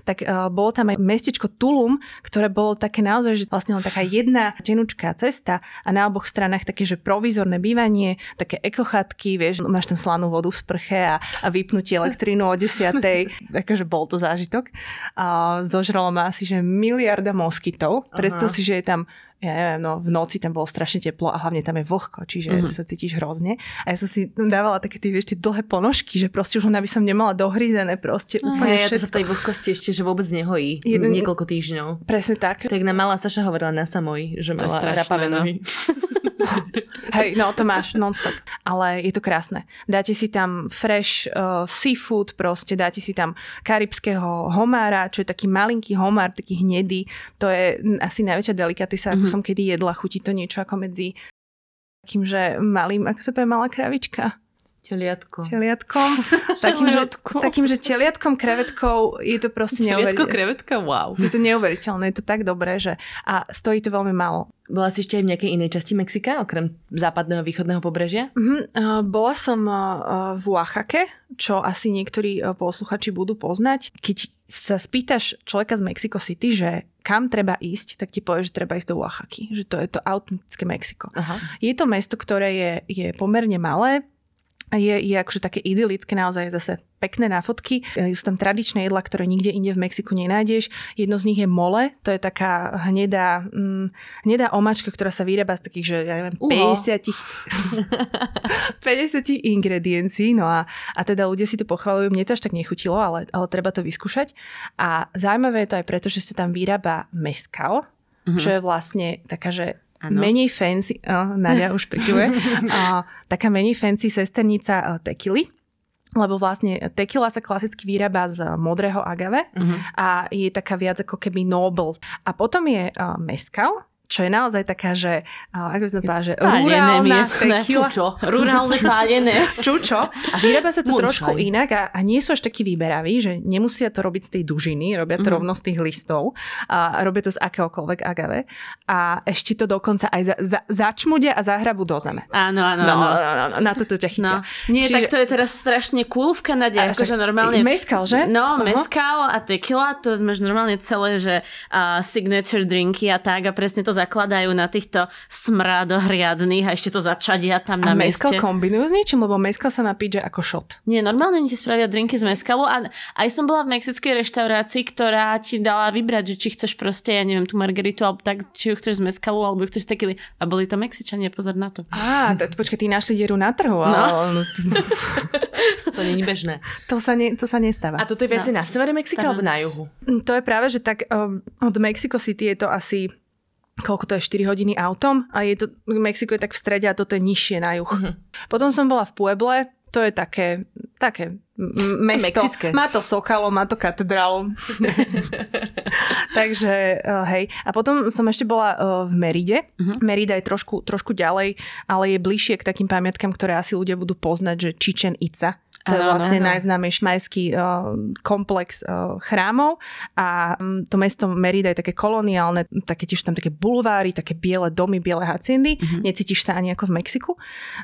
tak uh, bolo tam aj mestečko Tulum, ktoré bolo také naozaj, že vlastne len taká jedna tenučká cesta a na oboch stranách také, že provizorné bývanie, také ekochatky, vieš, máš tam slanú vodu v sprche a, a vypnutie elektrínu o 10. takže bol to zážitok. Uh, zožralo ma asi, že miliarda moskytov. Predstav si, že je tam tam ja neviem, no v noci tam bolo strašne teplo a hlavne tam je vlhko, čiže mm-hmm. sa cítiš hrozne. A ja som si dávala také tie, vieš, tie dlhé ponožky, že proste už len aby som nemala dohryzené proste no, úplne ja, všetko. Ja to sa v tej vlhkosti ešte, že vôbec nehojí Jeden... niekoľko týždňov. Presne tak. Tak na malá Saša hovorila na samoj, že mala rapavé no. nohy. Hej, no to máš non-stop. Ale je to krásne. Dáte si tam fresh uh, seafood, proste dáte si tam karibského homára, čo je taký malinký homár, taký hnedý. To je asi najväčšia delikatisa, mm-hmm. Mm-hmm. som kedy jedla. Chutí to niečo ako medzi takým, že malým, ako sa povie malá kravička. Teliatko. Teliatkom. takým, že, takým, že teliatkom, krevetkou je to proste neuveriteľné. krevetka, wow. Je to neuveriteľné, je to tak dobré, že a stojí to veľmi málo. Bola si ešte aj v nejakej inej časti Mexika, okrem západného a východného pobrežia? Uh, bola som uh, v Oaxake, čo asi niektorí uh, posluchači budú poznať. Keď sa spýtaš človeka z Mexico City, že kam treba ísť, tak ti povie, že treba ísť do Oaxaky. Že to je to autentické Mexiko. Aha. Je to mesto, ktoré je, je pomerne malé, je, je akože také idylické, naozaj zase pekné na fotky. E, sú tam tradičné jedla, ktoré nikde inde v Mexiku nenájdeš. Jedno z nich je mole, to je taká hnedá, hm, hnedá omačka, ktorá sa vyrába z takých, že ja neviem, 50, 50 ingrediencií. No a, a teda ľudia si to pochvalujú, mne to až tak nechutilo, ale, ale treba to vyskúšať. A zaujímavé je to aj preto, že sa tam vyrába meskal, mm-hmm. čo je vlastne taká, že Ano. menej fancy, oh, Nadia už prikyvuje, uh, taká menej fancy sesternica uh, tekily, lebo vlastne tekila sa klasicky vyrába z modrého agave uh-huh. a je taká viac ako keby noble. A potom je uh, meskal, čo je naozaj taká, že, ako by som povedala, že rurálna tequila. Čučo. Rurálne pálené. Čučo. A vyrába sa to Moonshine. trošku inak a, a nie sú až takí výberaví, že nemusia to robiť z tej dužiny, robia to mm. rovno z tých listov a robia to z akéhokoľvek agave. A ešte to dokonca aj za, za, začmudia a zahrabu do zeme. Áno, áno, no, áno. No, no, na toto ťa chytia. No. Nie, Čiže... tak to je teraz strašne cool v Kanade, akože normálne... Meskal, že? No, uh-huh. meskal a tequila, to sme normálne celé, že uh, signature drinky a tak a presne to zakladajú na týchto smrádoch riadných a ešte to začadia tam a na meste. A kombinujú s niečím, lebo meskal sa napíť, že ako shot. Nie, normálne ti spravia drinky z meskalu a aj som bola v mexickej reštaurácii, ktorá ti dala vybrať, že či chceš proste, ja neviem, tú margaritu, alebo tak, či ju chceš z meskalu, alebo ju chceš z tekily. A boli to Mexičania, pozor na to. Á, to, počkaj, ty našli dieru na trhu. No. Ale... to nie je bežné. To sa, ne, to sa nestáva. A toto je viacej no. na severe Mexika, alebo na juhu? To je práve, že tak um, od Mexico City je to asi koľko to je, 4 hodiny autom a je to, Mexiko je tak v strede a toto je nižšie na juh. Uh-huh. Potom som bola v Pueble, to je také, také mesto. Mexické. Má to sokalo, má to katedrálu. Takže uh, hej. A potom som ešte bola uh, v Meride. Uh-huh. Merida je trošku, trošku ďalej, ale je bližšie k takým pamiatkám, ktoré asi ľudia budú poznať, že Chichen Itza. To je vlastne najznámejší majský uh, komplex uh, chrámov a um, to mesto Merida je také koloniálne, také tiež tam také bulváry, také biele domy, biele haciendy. Uh-huh. Necítiš sa ani ako v Mexiku.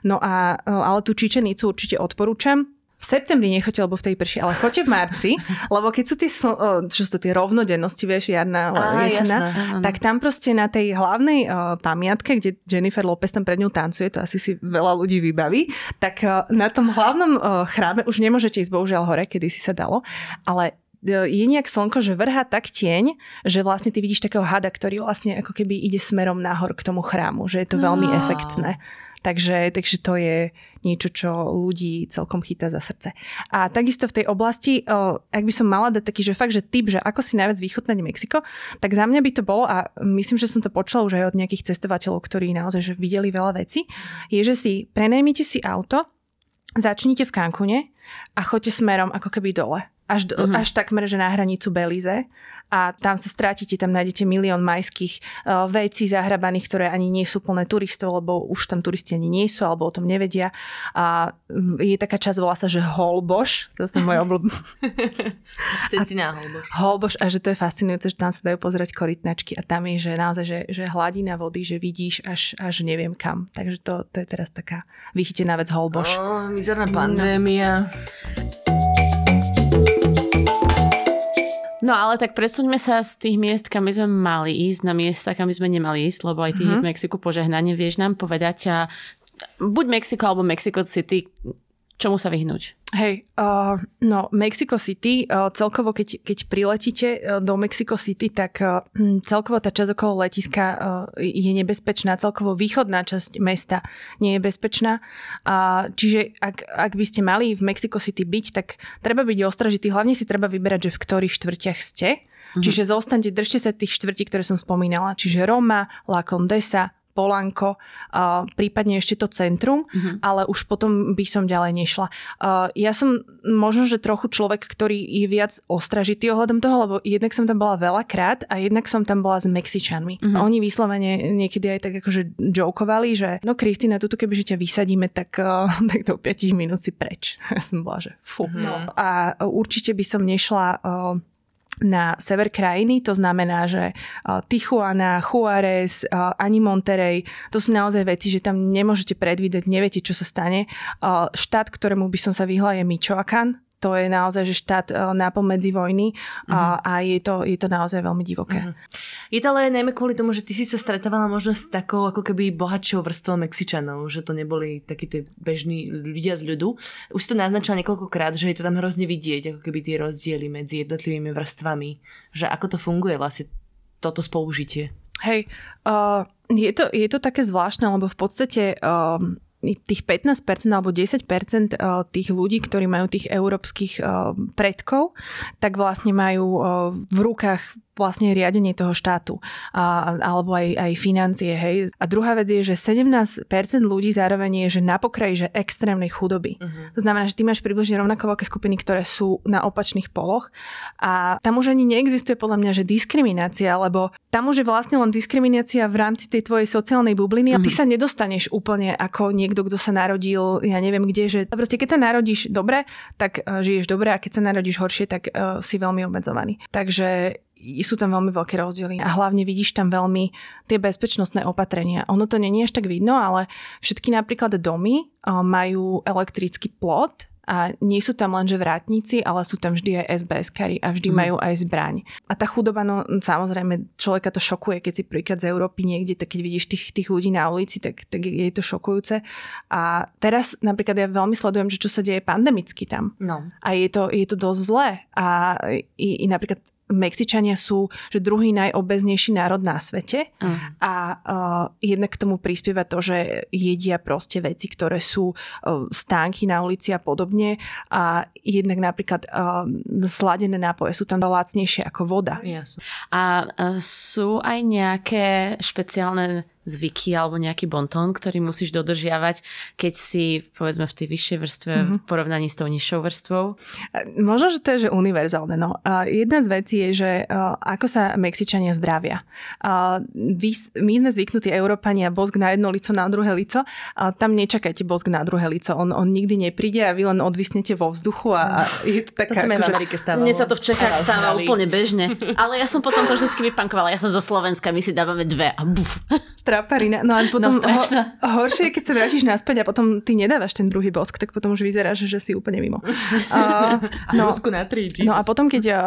No a, uh, ale tú Čičenicu určite odporúčam v septembri nechoďte, lebo v tej prší, ale choďte v marci, lebo keď sú tie, čo sú tie rovnodennosti, vieš, jarná, Á, jesena, tak tam proste na tej hlavnej uh, pamiatke, kde Jennifer Lopez tam pred ňou tancuje, to asi si veľa ľudí vybaví, tak uh, na tom hlavnom uh, chráme už nemôžete ísť bohužiaľ hore, kedy si sa dalo, ale je nejak slnko, že vrha tak tieň, že vlastne ty vidíš takého hada, ktorý vlastne ako keby ide smerom nahor k tomu chrámu, že je to veľmi no. efektné. Takže, takže to je niečo, čo ľudí celkom chytá za srdce. A takisto v tej oblasti, ak by som mala dať taký, že fakt, že typ, že ako si najviac vychutnať Mexiko, tak za mňa by to bolo, a myslím, že som to počula už aj od nejakých cestovateľov, ktorí naozaj že videli veľa vecí, je, že si prenajmite si auto, začnite v Cancune a choďte smerom ako keby dole. Až, do, uh-huh. až takmer, že na hranicu Belize a tam sa strátite, tam nájdete milión majských uh, vecí zahrabaných, ktoré ani nie sú plné turistov, lebo už tam turisti ani nie sú, alebo o tom nevedia. A je taká časť, volá sa, že Holboš, to som môj obľúbený. Cecina Holboš. Holboš a že to je fascinujúce, že tam sa dajú pozerať korytnačky a tam je, že naozaj, že, že hladina vody, že vidíš až, až neviem kam. Takže to, to je teraz taká vychytená vec Holboš. Oh, mizerná pandémia. No. No ale tak presuňme sa z tých miest, kam by sme mali ísť, na miesta, kam by sme nemali ísť, lebo aj ty uh-huh. v Mexiku požehnanie vieš nám povedať a buď Mexiko alebo Mexico City, čomu sa vyhnúť? Hej, uh, no Mexico City, uh, celkovo keď, keď priletíte uh, do Mexico City, tak uh, celkovo tá časť okolo letiska uh, je nebezpečná, celkovo východná časť mesta nie je bezpečná. Uh, čiže ak, ak by ste mali v Mexico City byť, tak treba byť ostražitý, hlavne si treba vyberať, že v ktorých štvrtiach ste. Mm-hmm. Čiže zostaňte, držte sa tých štvrtí, ktoré som spomínala, čiže Roma, La Condesa, Polanko, uh, prípadne ešte to centrum, uh-huh. ale už potom by som ďalej nešla. Uh, ja som možno, že trochu človek, ktorý je viac ostražitý ohľadom toho, lebo jednak som tam bola veľakrát a jednak som tam bola s Mexičanmi. Uh-huh. Oni vyslovene niekedy aj tak akože jokovali, že no Kristina, tuto kebyže ťa vysadíme, tak, uh, tak do 5 minút si preč. Ja som bola, že fú. Uh-huh. A určite by som nešla uh, na sever krajiny, to znamená, že Tijuana, Juárez, ani Monterey, to sú naozaj veci, že tam nemôžete predvídať, neviete, čo sa stane. Štát, ktorému by som sa vyhla, je Michoacán, to je naozaj že štát uh, nápomedzi vojny uh-huh. a, a je, to, je to naozaj veľmi divoké. Uh-huh. Je to ale najmä kvôli tomu, že ty si sa stretávala možno s takou ako keby bohatšou vrstvou Mexičanov, že to neboli takí tí bežní ľudia z ľudu. Už si to naznačila niekoľkokrát, že je to tam hrozne vidieť, ako keby tie rozdiely medzi jednotlivými vrstvami, že ako to funguje vlastne toto spolužitie. Hej, uh, je, to, je to také zvláštne, lebo v podstate uh, tých 15% alebo 10% eh, tých ľudí, ktorí majú tých európskych eh, predkov, tak vlastne majú eh, v rukách vlastne riadenie toho štátu a, alebo aj, aj financie. Hej. A druhá vec je, že 17% ľudí zároveň je, že na pokraji že extrémnej chudoby. Uh-huh. To znamená, že ty máš približne rovnako veľké skupiny, ktoré sú na opačných poloch a tam už ani neexistuje podľa mňa, že diskriminácia, lebo tam už je vlastne len diskriminácia v rámci tej tvojej sociálnej bubliny a ty uh-huh. sa nedostaneš úplne ako niekto, kto sa narodil, ja neviem kde, že proste keď sa narodíš dobre, tak uh, žiješ dobre a keď sa narodíš horšie, tak uh, si veľmi obmedzovaný. Takže sú tam veľmi veľké rozdiely a hlavne vidíš tam veľmi tie bezpečnostné opatrenia. Ono to není až tak vidno, ale všetky napríklad domy majú elektrický plot a nie sú tam lenže vrátnici, ale sú tam vždy aj SBS kary a vždy mm. majú aj zbraň. A tá chudoba, no samozrejme, človeka to šokuje, keď si príklad z Európy niekde, tak keď vidíš tých, tých ľudí na ulici, tak, tak je to šokujúce. A teraz napríklad ja veľmi sledujem, že čo sa deje pandemicky tam. No. A je to, je to dosť zlé. A i, i napríklad Mexičania sú že druhý najobeznejší národ na svete uh. a uh, jednak k tomu prispieva to, že jedia proste veci, ktoré sú uh, stánky na ulici a podobne a jednak napríklad uh, sladené nápoje sú tam lacnejšie ako voda. Yes. A uh, sú aj nejaké špeciálne zvyky alebo nejaký bontón, ktorý musíš dodržiavať, keď si povedzme v tej vyššej vrstve mm-hmm. v porovnaní s tou nižšou vrstvou? Možno, že to je že univerzálne. No. Uh, jedna z vecí je, že uh, ako sa Mexičania zdravia. Uh, vy, my sme zvyknutí Európania bosk na jedno lico, na druhé lico. Uh, tam nečakajte bosk na druhé lico. On, on nikdy nepríde a vy len odvisnete vo vzduchu a, a je to taká... To sa v akože Amerike stávalo. Mne sa to v Čechách stáva úplne bežne. Ale ja som potom to vždy vypankovala. Ja som zo Slovenska, my si dávame dve a buf. Traparina. No a potom no, ho, horšie, keď sa vrátiš naspäť a potom ty nedávaš ten druhý bosk, tak potom už vyzeráš, že si úplne mimo. Uh, no, na tri, no a potom, keď uh,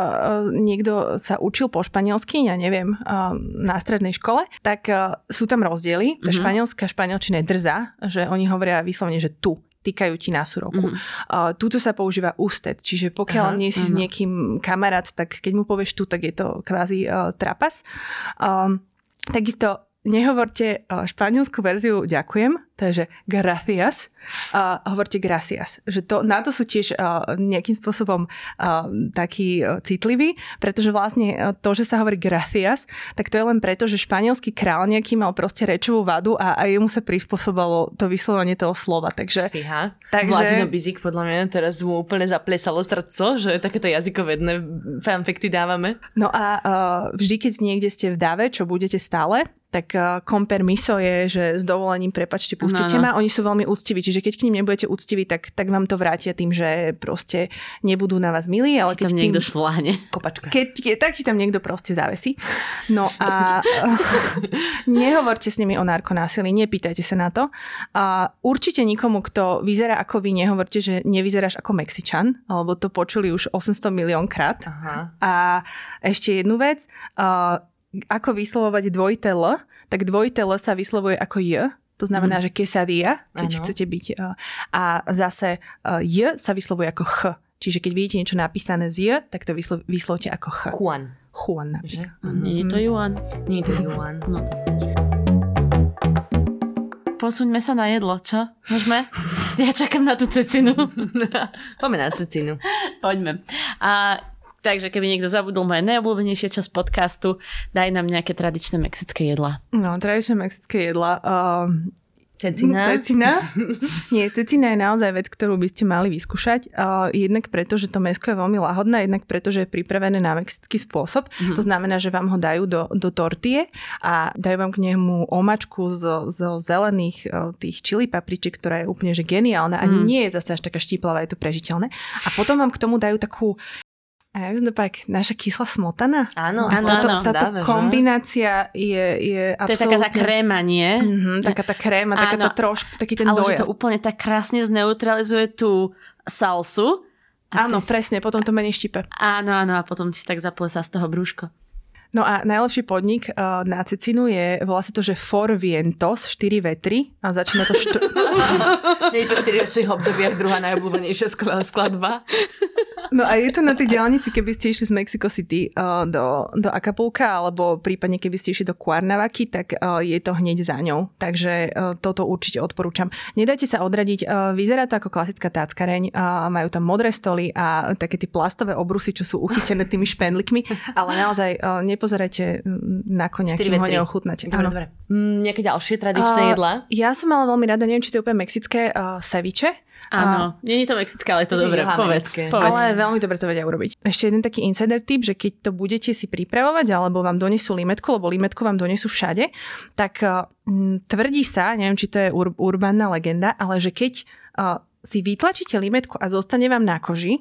niekto sa učil po španielsky, ja neviem, uh, na strednej škole, tak uh, sú tam rozdiely. Tá mm-hmm. španielská španielčina je drza, že oni hovoria vyslovene, že tu týkajú ti na súroku. Mm-hmm. Uh, tuto sa používa ústed, čiže pokiaľ Aha, nie si uh-huh. s niekým kamarát, tak keď mu povieš tu, tak je to kvázi uh, trapas. Um, takisto nehovorte španielskú verziu ďakujem, to je, že gracias, uh, hovorte gracias. Že to, na to sú tiež uh, nejakým spôsobom uh, takí uh, citliví, pretože vlastne to, že sa hovorí gracias, tak to je len preto, že španielský král nejaký mal proste rečovú vadu a, a jemu sa prispôsobilo to vyslovenie toho slova. Takže, Fíha. takže... Vladino Bizik podľa mňa teraz mu úplne zaplesalo srdco, že takéto jazykovedné fanfekty dávame. No a uh, vždy, keď niekde ste v dáve, čo budete stále, tak uh, kompermiso je, že s dovolením prepačte, pustíte no, no. ma. Oni sú veľmi úctiví, čiže keď k ním nebudete úctiví, tak, tak vám to vrátia tým, že proste nebudú na vás milí. Ale keď tam niekto tým... šláhne. Kopačka. Keď, tak ti tam niekto proste závesí. No a nehovorte s nimi o narkonásilí, nepýtajte sa na to. A určite nikomu, kto vyzerá ako vy, nehovorte, že nevyzeráš ako Mexičan, alebo to počuli už 800 milión krát. Aha. A ešte jednu vec. Uh, ako vyslovovať dvojité L, tak dvojité L sa vyslovuje ako J, to znamená, mm. že quesadilla, keď ano. chcete byť. A zase J sa vyslovuje ako Ch. Čiže keď vidíte niečo napísané z J, tak to vyslo- vyslovte ako Ch. Juan. Juan Mm-hmm. Nie je to Juan. Nie je to Juan. No. Posuňme sa na jedlo, čo? Môžeme? Ja čakám na tú cecinu. Poďme na cecinu. Poďme. A Takže keby niekto zabudol moje najobľúbenejšie časť podcastu, daj nám nejaké tradičné mexické jedla. No, tradičné mexické jedla. Uh, Cecina? Cecina. Nie, cecina je naozaj vec, ktorú by ste mali vyskúšať. Uh, jednak preto, že to mesko je veľmi lahodné, jednak preto, že je pripravené na mexický spôsob. Mm-hmm. To znamená, že vám ho dajú do, do tortie a dajú vám k nemu omačku zo, zo zelených uh, tých čili papričiek, ktorá je úplne že geniálna a mm. nie je zase až taká štíplavá, je to prežiteľné. A potom vám k tomu dajú takú a ja myslím, pak naša kyslá smotana. Áno, Áno, Táto, áno. táto Dáme, že? kombinácia je, je To je taká tá kréma, nie? Mm-hmm, taká tá kréma, taká Áno. tá trošku, taký ten Ale dojazd. to úplne tak krásne zneutralizuje tú salsu. A Áno, presne, potom to menej štipe. Áno, áno, a potom ti tak zaplesá z toho brúško. No a najlepší podnik uh, na Cecinu je, volá sa to, že For Vientos, 4 vetry a začína to št- Nie po 4 ročných obdobiach druhá najobľúbenejšia skla- skladba. No a je to na tej diálnici, keby ste išli z Mexico City uh, do, do Acapulca, alebo prípadne keby ste išli do Cuernavaky, tak uh, je to hneď za ňou. Takže uh, toto určite odporúčam. Nedajte sa odradiť, uh, vyzerá to ako klasická táckareň, uh, majú tam modré stoly a také tie plastové obrusy, čo sú uchytené tými špendlikmi, ale naozaj uh, nepozerajte mm, na konia, kým ho neochutnáte. Dobre, dobre. Mm, nejaké ďalšie tradičné A, jedlá? Ja som mala veľmi rada, neviem, či to je úplne mexické, uh, ceviche. Áno, není to mexické, ale je to je dobré. Povedz, povedz. Ale veľmi dobre to vedia urobiť. Ešte jeden taký insider tip, že keď to budete si pripravovať, alebo vám donesú limetku, lebo limetku vám donesú všade, tak uh, tvrdí sa, neviem, či to je ur- urbánna legenda, ale že keď uh, si vytlačíte limetku a zostane vám na koži,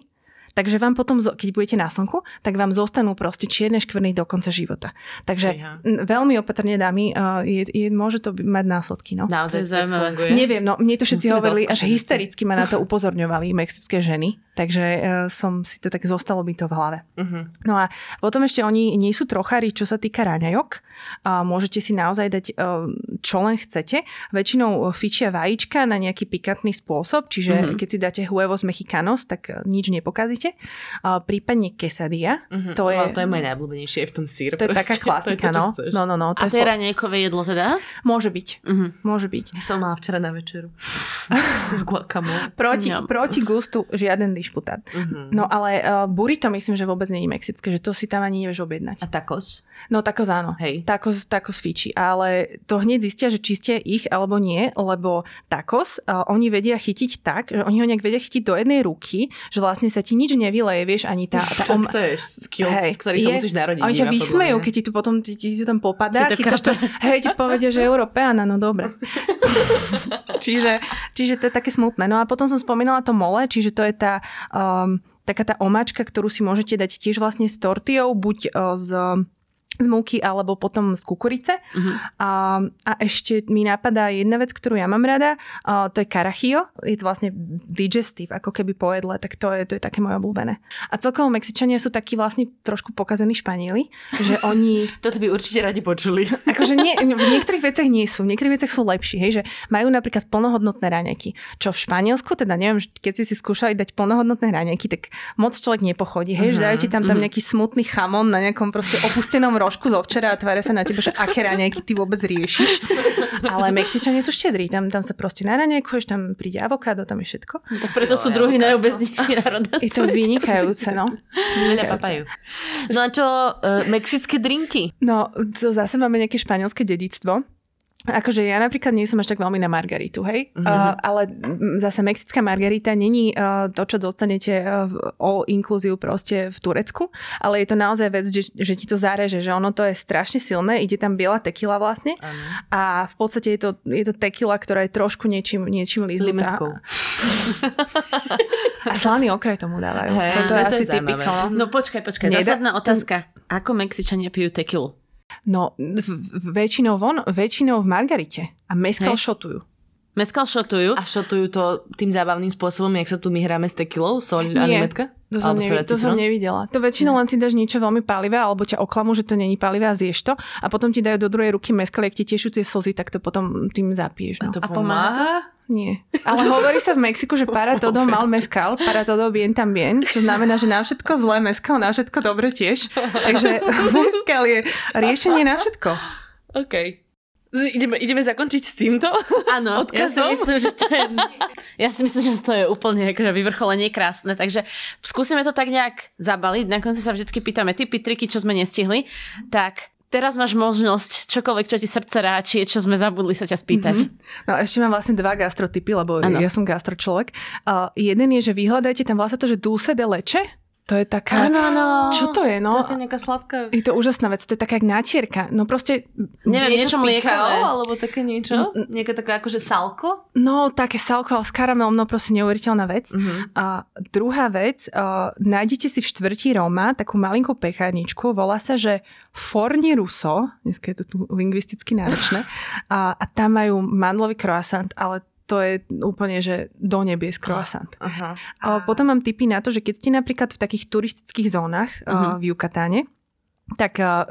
takže vám potom, keď budete na slnku, tak vám zostanú proste čierne škvrny do konca života. Takže m, veľmi opatrne, dámy, uh, je, je, môže to mať následky. No. To Naozaj to zaujímavé. Neviem, no mne to všetci Musíme to hovorili, až odskúšať asi. hystericky ma na to upozorňovali mexické ženy, takže uh, som si to tak zostalo by to v hlave. Uh-huh. No a potom ešte oni nie sú trochári, čo sa týka raňajok. Môžete si naozaj dať, uh, čo len chcete. Väčšinou fičia vajíčka na nejaký pikantný spôsob, čiže mm-hmm. keď si dáte huevos mexicanos, tak nič nepokazíte. Uh, prípadne quesadilla, Uh-huh. to je... To je moje najobľúbenejšie je v tom sír. to je taká klasika, no. No, no, no. A to je po- jedlo teda? Môže byť. Mhm. Môže byť. Som mala včera na večeru. S guacamole. Proti, proti gustu žiaden dišputát. Uh-huh. No ale uh, burrito myslím, že vôbec nie je mexické, že to si tam ani nevieš objednať. A tacos? No tacos áno. Hej. Tacos, tacos fiči. Ale to hneď zistia, že či ste ich alebo nie, lebo tacos uh, oni vedia chytiť tak, že oni ho nejak vedia chytiť do jednej ruky, že vlastne sa ti nič nevyleje, vieš, ani tá... tá Om... To je skill, Hej, ktorý sa je- musíš narodiť. Oni ťa vysmejú, keď ti tu potom ti, ti, ti tam popadá. Si to chytáš to, hej, ti povedia, že Európeana, no dobre. čiže, čiže to je také smutné. No a potom som spomínala to mole, čiže to je tá um, taká tá omáčka, ktorú si môžete dať tiež vlastne s tortiou, buď uh, z z múky alebo potom z kukurice. Mhm. A, a ešte mi napadá jedna vec, ktorú ja mám rada, a to je karachio. Je to vlastne digestive, ako keby po jedle, tak to je, to je také moje obľúbené. A celkovo Mexičania sú takí vlastne trošku pokazení Španieli, že oni Toto by určite radi počuli. Akože nie, v niektorých veciach nie sú, v niektorých veciach sú lepší, hej, že majú napríklad plnohodnotné raňajky, čo v Španielsku, teda neviem, keď si si skúšali dať plnohodnotné raňajky, tak moc človek nepochodí, hej, že dajú ti tam, tam nejaký smutný chamon na nejakom proste opustenom rožku zo včera a tvária sa na teba, že aké raňajky ty vôbec riešiš. Ale Mexičania sú štedrí, tam, tam sa proste naranejkuješ, tam príde avokádo, tam je všetko. No, tak preto sú druhý najobeznejší národ Je to vynikajúce, no. Veľa papajú. No a čo, uh, mexické drinky? No, to zase máme nejaké španielské dedictvo. Akože ja napríklad nie som až tak veľmi na margaritu, hej? Mhm. Uh, ale zase mexická margarita není uh, to, čo dostanete uh, all inclusive proste v Turecku, ale je to naozaj vec, že, že ti to zareže, že ono to je strašne silné, ide tam biela tekila vlastne Áno. a v podstate je to, je to tekila, ktorá je trošku niečím, niečím líznutá. A slaný okraj tomu dávajú. Hej, Toto je to asi typical. no. Počkaj, počkaj, Nedá- zásadná otázka. Ako Mexičania pijú tequilu? No, v, väčšinou von, väčšinou v margarite. A meskal Hej. šotujú. Meskal šotujú? A šotujú to tým zábavným spôsobom, jak sa tu my hráme s tekilou, soľ a Nie. limetka? To som, nevi- to som nevidela. To väčšinou len si dáš niečo veľmi palivé, alebo ťa oklamú, že to není palivé a zješ to a potom ti dajú do druhej ruky meskal, ak ti tešú tie slzy, tak to potom tým zapiješ. No. To A pomáha? Nie. Ale hovorí sa v Mexiku, že para todo mal meskal, para todo bien también. To znamená, že na všetko zlé meskal, na všetko dobre tiež. Takže meskal je riešenie na všetko. OK. Ideme, ideme zakončiť s týmto? Áno, ja si myslím, že to je, ja si myslím, že to je úplne akože vyvrcholenie krásne, takže skúsime to tak nejak zabaliť, na konci sa vždy pýtame typy, triky, čo sme nestihli, tak teraz máš možnosť čokoľvek, čo ti srdce ráči, čo sme zabudli sa ťa spýtať. Mm-hmm. No ešte mám vlastne dva gastrotypy, lebo ano. ja som gastročlovek. Uh, jeden je, že vyhľadajte tam vlastne to, že dúse de leče, to je taká... Áno, áno. Čo to je, no? Taká nejaká sladká... Je to úžasná vec, to je taká jak nátierka. No proste... Neviem, niečo mliekové. alebo také niečo? Nejaké také akože salko? No, také salko, ale s karamelom, no proste neuveriteľná vec. Uh-huh. A druhá vec, uh, nájdete si v štvrti Roma takú malinkú pechárničku, volá sa, že Forni Ruso, dneska je to tu lingvisticky náročné, a, a tam majú mandlový croissant, ale to je úplne, že do nebies croissant. Uh-huh. A potom mám tipy na to, že keď ste napríklad v takých turistických zónach uh-huh. v Jukatáne, tak uh,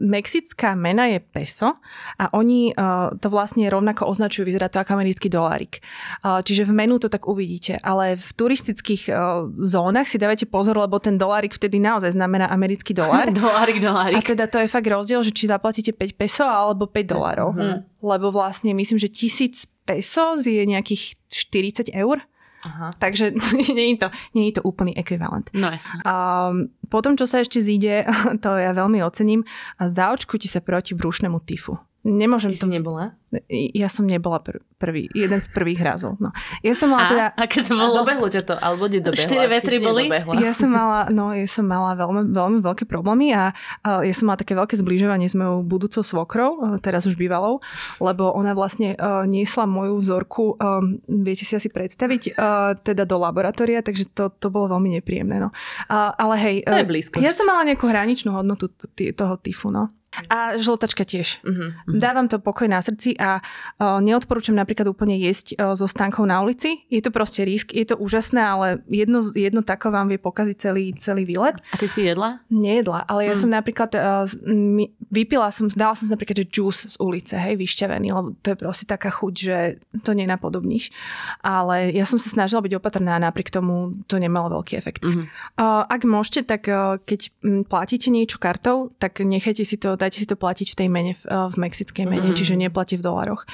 mexická mena je peso a oni uh, to vlastne rovnako označujú, vyzerá to ako americký dolárik. Uh, čiže v menu to tak uvidíte, ale v turistických zónach si dávajte pozor, lebo ten dolárik vtedy naozaj znamená americký dolár. dolárik, dolárik. A teda to je fakt rozdiel, že či zaplatíte 5 peso alebo 5 dolárov. Uh-huh. Lebo vlastne myslím, že tisíc pesos je nejakých 40 eur. Aha. Takže nie je, to, nie je to úplný ekvivalent. No jasne. Um, potom, čo sa ešte zíde, to ja veľmi ocením, zaočkujte sa proti brúšnemu tyfu. Nemôžem Ty to... si nebola? Ja som nebola pr- prvý, jeden z prvých razov. No. Ja som mala a, teda... A keď to bolo? A dobehlo ťa to, alebo nedobehlo? Štyri vetry boli? Ja som mala, no, ja som mala veľmi, veľmi veľké problémy a uh, ja som mala také veľké zbližovanie s mojou budúcou svokrou, uh, teraz už bývalou, lebo ona vlastne uh, niesla moju vzorku, um, viete si asi predstaviť, uh, teda do laboratória, takže to, to bolo veľmi nepríjemné. No. Uh, ale hej, uh, ja som mala nejakú hraničnú hodnotu t- toho tyfu, no. A žltačka tiež. Uh-huh. Dávam to pokoj na srdci a uh, neodporúčam napríklad úplne jesť uh, so stánkou na ulici. Je to proste risk, je to úžasné, ale jedno, jedno tako vám vie pokaziť celý, celý výlet. A ty si jedla? Nejedla, ale ja hmm. som napríklad uh, mi, vypila som, dala som si napríklad, že juice z ulice, hej, vyšťavený, lebo to je proste taká chuť, že to nenapodobníš. Ale ja som sa snažila byť opatrná a napriek tomu to nemalo veľký efekt. Uh-huh. Uh, ak môžete, tak uh, keď platíte niečo kartou, tak nechajte si to dajte si to platiť v tej mene, v, mexickej mene, mm. čiže neplatí v dolaroch.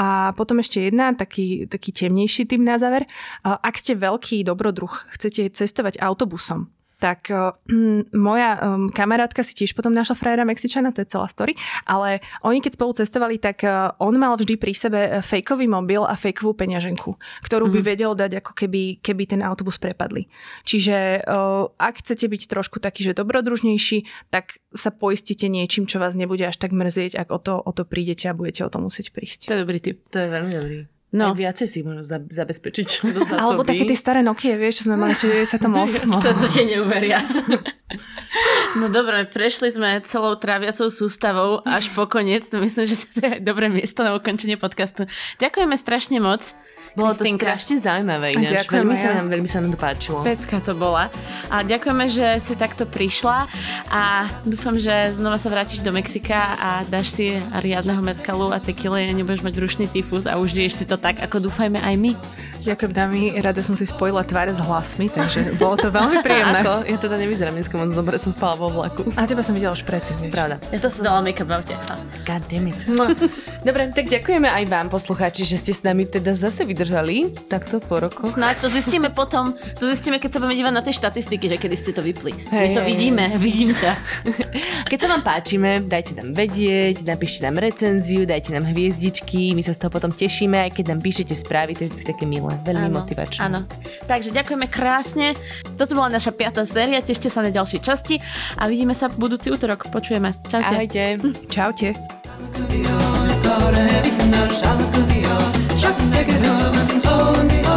A potom ešte jedna, taký, taký temnejší tým na záver. Ak ste veľký dobrodruh, chcete cestovať autobusom, tak um, moja um, kamarátka si tiež potom našla frajera Mexičana, to je celá story, ale oni keď spolu cestovali, tak uh, on mal vždy pri sebe e, fejkový mobil a fejkovú peňaženku, ktorú mm. by mhm. vedel dať ako keby, keby ten autobus prepadli. Čiže uh, ak chcete byť trošku taký, že dobrodružnejší, tak sa poistíte niečím, čo vás nebude až tak mrzieť, ak o to, o to prídete a budete o to musieť prísť. To je dobrý tip. To je veľmi dobrý. No. Aj viacej si možno zabezpečiť do zásoby. Alebo také tie staré Nokia, vieš, čo sme mali ešte 98. to, to ti neuveria. No dobre, prešli sme celou tráviacou sústavou až po koniec. Myslím, že to je dobré miesto na ukončenie podcastu. Ďakujeme strašne moc. Bolo to strašne zaujímavé ináč. Veľmi sa, nám, veľmi sa nám to páčilo. Pecka to bola. A ďakujeme, že si takto prišla a dúfam, že znova sa vrátiš do Mexika a dáš si riadneho meskalu a tekile a nebudeš mať rušný tyfus a užiješ si to tak, ako dúfajme aj my. Ďakujem dámy, rada som si spojila tváre s hlasmi, takže bolo to veľmi príjemné. Ako? Ja teda nevyzerám dneska moc dobre, som spala vo vlaku. A teba som videla už predtým, vieš. Pravda. Ja som si dala make-up aute. God damn it. No. Dobre, tak ďakujeme aj vám, poslucháči, že ste s nami teda zase vydržali takto po rokoch. Snáď to zistíme potom, to zistíme, keď sa budeme dívať na tie štatistiky, že kedy ste to vypli. Hey, My to vidíme, vidím ťa. Keď sa vám páčime, dajte nám vedieť, napíšte nám recenziu, dajte nám hviezdičky, my sa z toho potom tešíme, aj keď nám píšete správy, to je vždy také milé skvelé, veľmi áno, motivačné. Áno. Takže ďakujeme krásne. Toto bola naša piata séria, tešte sa na ďalšie časti a vidíme sa v budúci útorok. Počujeme. Čaute. Ahojte. Čaute. Şarkı